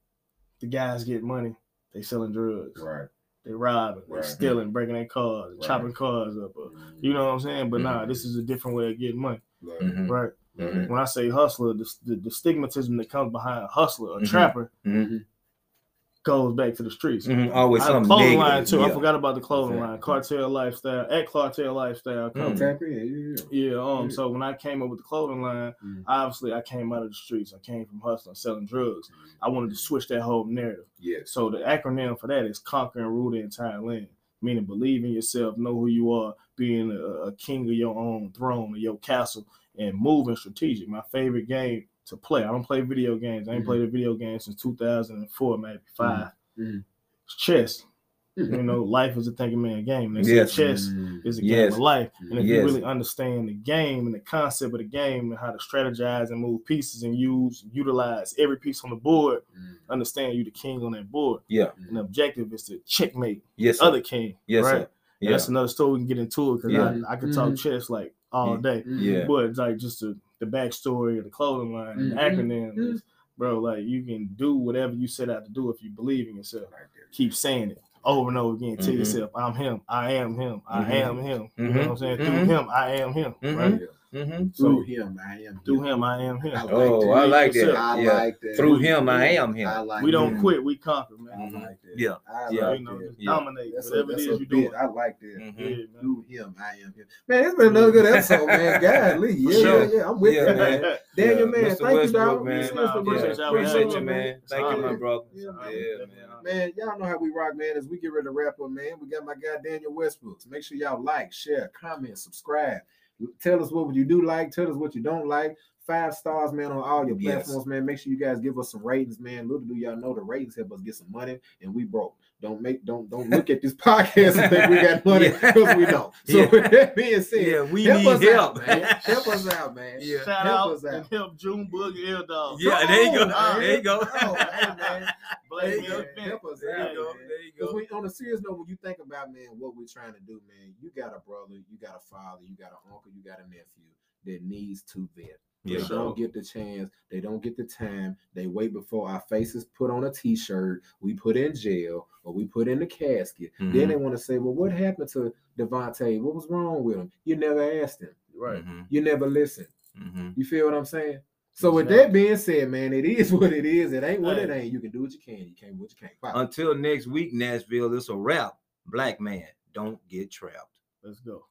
Speaker 6: The guys get money. They selling drugs.
Speaker 5: Right.
Speaker 6: They robbing. They
Speaker 5: Right.
Speaker 6: stealing, breaking their cars,
Speaker 5: Right.
Speaker 6: chopping cars up. Or, you know what I'm saying? But nah, this is a different way of getting money.
Speaker 5: Right.
Speaker 4: Mhm.
Speaker 6: Right.
Speaker 4: Mhm.
Speaker 6: When I say hustler, the, the, the stigmatism that comes behind a hustler, a trapper. Goes back to the streets.
Speaker 4: Mhm. Always
Speaker 6: I have a
Speaker 4: something
Speaker 6: clothing
Speaker 4: negative.
Speaker 6: line too. I forgot about the clothing
Speaker 5: Exactly.
Speaker 6: line. Cartel lifestyle at Cartel lifestyle.
Speaker 4: Mm.
Speaker 6: Company.
Speaker 5: Tap in, yeah, yeah.
Speaker 6: Yeah. Um.
Speaker 5: Yeah.
Speaker 6: So when I came up with the clothing line,
Speaker 5: Mhm.
Speaker 6: obviously I came out of the streets. I came from hustling, selling drugs. I wanted to switch that whole narrative.
Speaker 5: Yeah.
Speaker 6: So the acronym for that is conquer and rule the entire land. Meaning believe in yourself, know who you are, being a, a king of your own throne or your castle, and moving strategic. My favorite game to play. I don't play video games. I ain't
Speaker 5: Mhm.
Speaker 6: played a video game since 2004, maybe 5
Speaker 5: Mhm.
Speaker 6: It's chess. You know, life is a thinking man game. They say
Speaker 4: Yes.
Speaker 6: chess
Speaker 5: Mhm.
Speaker 6: is a game
Speaker 4: Yes.
Speaker 6: of life. And if you really understand the game and the concept of the game and how to strategize and move pieces and use, utilize every piece on the board, understand you the king on that board.
Speaker 4: Yeah.
Speaker 6: And the objective is to checkmate
Speaker 4: Yes.
Speaker 6: the other king.
Speaker 4: Yes.
Speaker 6: right?
Speaker 4: Sir.
Speaker 6: And
Speaker 4: Yeah.
Speaker 6: That's another story we can get into it because
Speaker 4: Yeah.
Speaker 6: I, I could talk chess like all day.
Speaker 4: Yeah.
Speaker 6: But it's like just the, the backstory of the clothing line and the
Speaker 5: Mhm.
Speaker 6: acronym
Speaker 5: Mhm.
Speaker 6: bro, like you can do whatever you set out to do if you believe in yourself. Keep saying it over and over again. Tell
Speaker 4: Mhm.
Speaker 6: yourself, I'm him, I am him, I
Speaker 4: Mhm.
Speaker 6: am him. You know what I'm saying? Through him, I am him. Right?
Speaker 5: Yeah.
Speaker 4: Mm-hmm.
Speaker 5: Through
Speaker 6: So
Speaker 5: him, I am.
Speaker 6: through
Speaker 5: him.
Speaker 6: him, I am him.
Speaker 5: I like
Speaker 4: Oh,
Speaker 5: that.
Speaker 4: I like that.
Speaker 5: I
Speaker 4: yeah.
Speaker 5: like that.
Speaker 4: Through him, I am him.
Speaker 5: I like
Speaker 6: we don't
Speaker 5: that.
Speaker 6: quit, we conquer, man.
Speaker 5: I
Speaker 4: Mhm.
Speaker 5: like that.
Speaker 4: Yeah.
Speaker 5: I
Speaker 4: Yeah.
Speaker 5: like
Speaker 6: you know,
Speaker 4: Yeah.
Speaker 6: dominate
Speaker 5: That's a,
Speaker 6: whatever it
Speaker 5: that's
Speaker 6: is
Speaker 5: a
Speaker 6: you're doing.
Speaker 5: I like that.
Speaker 4: Mhm.
Speaker 6: Yeah.
Speaker 5: Through him, I am him. Man, it's been another good episode, man. Golly, yeah,
Speaker 6: sure.
Speaker 5: yeah, yeah. I'm with
Speaker 4: Yeah,
Speaker 5: you, man.
Speaker 4: man.
Speaker 5: Daniel,
Speaker 4: Yeah.
Speaker 5: man,
Speaker 4: Mr.
Speaker 5: thank you,
Speaker 4: Westbrook,
Speaker 5: dog.
Speaker 4: man.
Speaker 5: Mr.
Speaker 6: Nah, appreciate y'all
Speaker 4: Appreciate
Speaker 6: having
Speaker 4: you,
Speaker 6: me.
Speaker 4: man. Thank you, my
Speaker 5: Yeah.
Speaker 4: brother.
Speaker 5: Yeah,
Speaker 4: Yeah,
Speaker 5: man.
Speaker 4: man.
Speaker 5: Man, y'all know how we rock, man. As we get ready to wrap up, man, we got my guy Daniel Westbrook. Make sure y'all like, share, comment, subscribe. Tell us what would you do like. Tell us what you don't like. Five stars, man, on all your
Speaker 4: Yes.
Speaker 5: platforms, man. Make sure you guys give us some ratings, man. Little do y'all know the ratings help us get some money, and we broke. Don't make don't don't look at this podcast and think we got money
Speaker 4: Yeah.
Speaker 5: because we don't. So
Speaker 4: Yeah.
Speaker 5: with that being said,
Speaker 4: Yeah, we
Speaker 5: help
Speaker 4: need
Speaker 5: us
Speaker 4: help.
Speaker 5: out, man. Help us out, man.
Speaker 4: Yeah.
Speaker 6: Shout
Speaker 5: Help
Speaker 6: out
Speaker 5: us out.
Speaker 6: and help June Bug and L Dog.
Speaker 4: Yeah, there you go.
Speaker 5: Come
Speaker 4: There you go.
Speaker 5: Oh, hey, man.
Speaker 6: Blake
Speaker 5: There you go. Help us
Speaker 4: There
Speaker 5: out,
Speaker 4: you go.
Speaker 5: man.
Speaker 4: There you
Speaker 5: Because
Speaker 4: go.
Speaker 5: we, on a serious note, when you think about man, what we're trying to do, man, you got a brother, you got a father, you got an uncle, you got a nephew that needs to vent. They don't get the chance. They don't get the time. They wait before our faces put on a T-shirt. We put in jail or we put in the casket. Then
Speaker 4: Mhm.
Speaker 5: they want to say, "Well, what happened to Devontae? What was wrong with him? You never asked him.
Speaker 6: Right.
Speaker 4: Mhm.
Speaker 5: You never listened.
Speaker 4: Mhm.
Speaker 5: You feel what I'm saying? So with that being said, man, it is what it is. It ain't what it ain't. You can do what you can. You can't what you can't. Pop.
Speaker 4: Until next week, Nashville, This a wrap. Black man, don't get trapped.
Speaker 6: Let's go.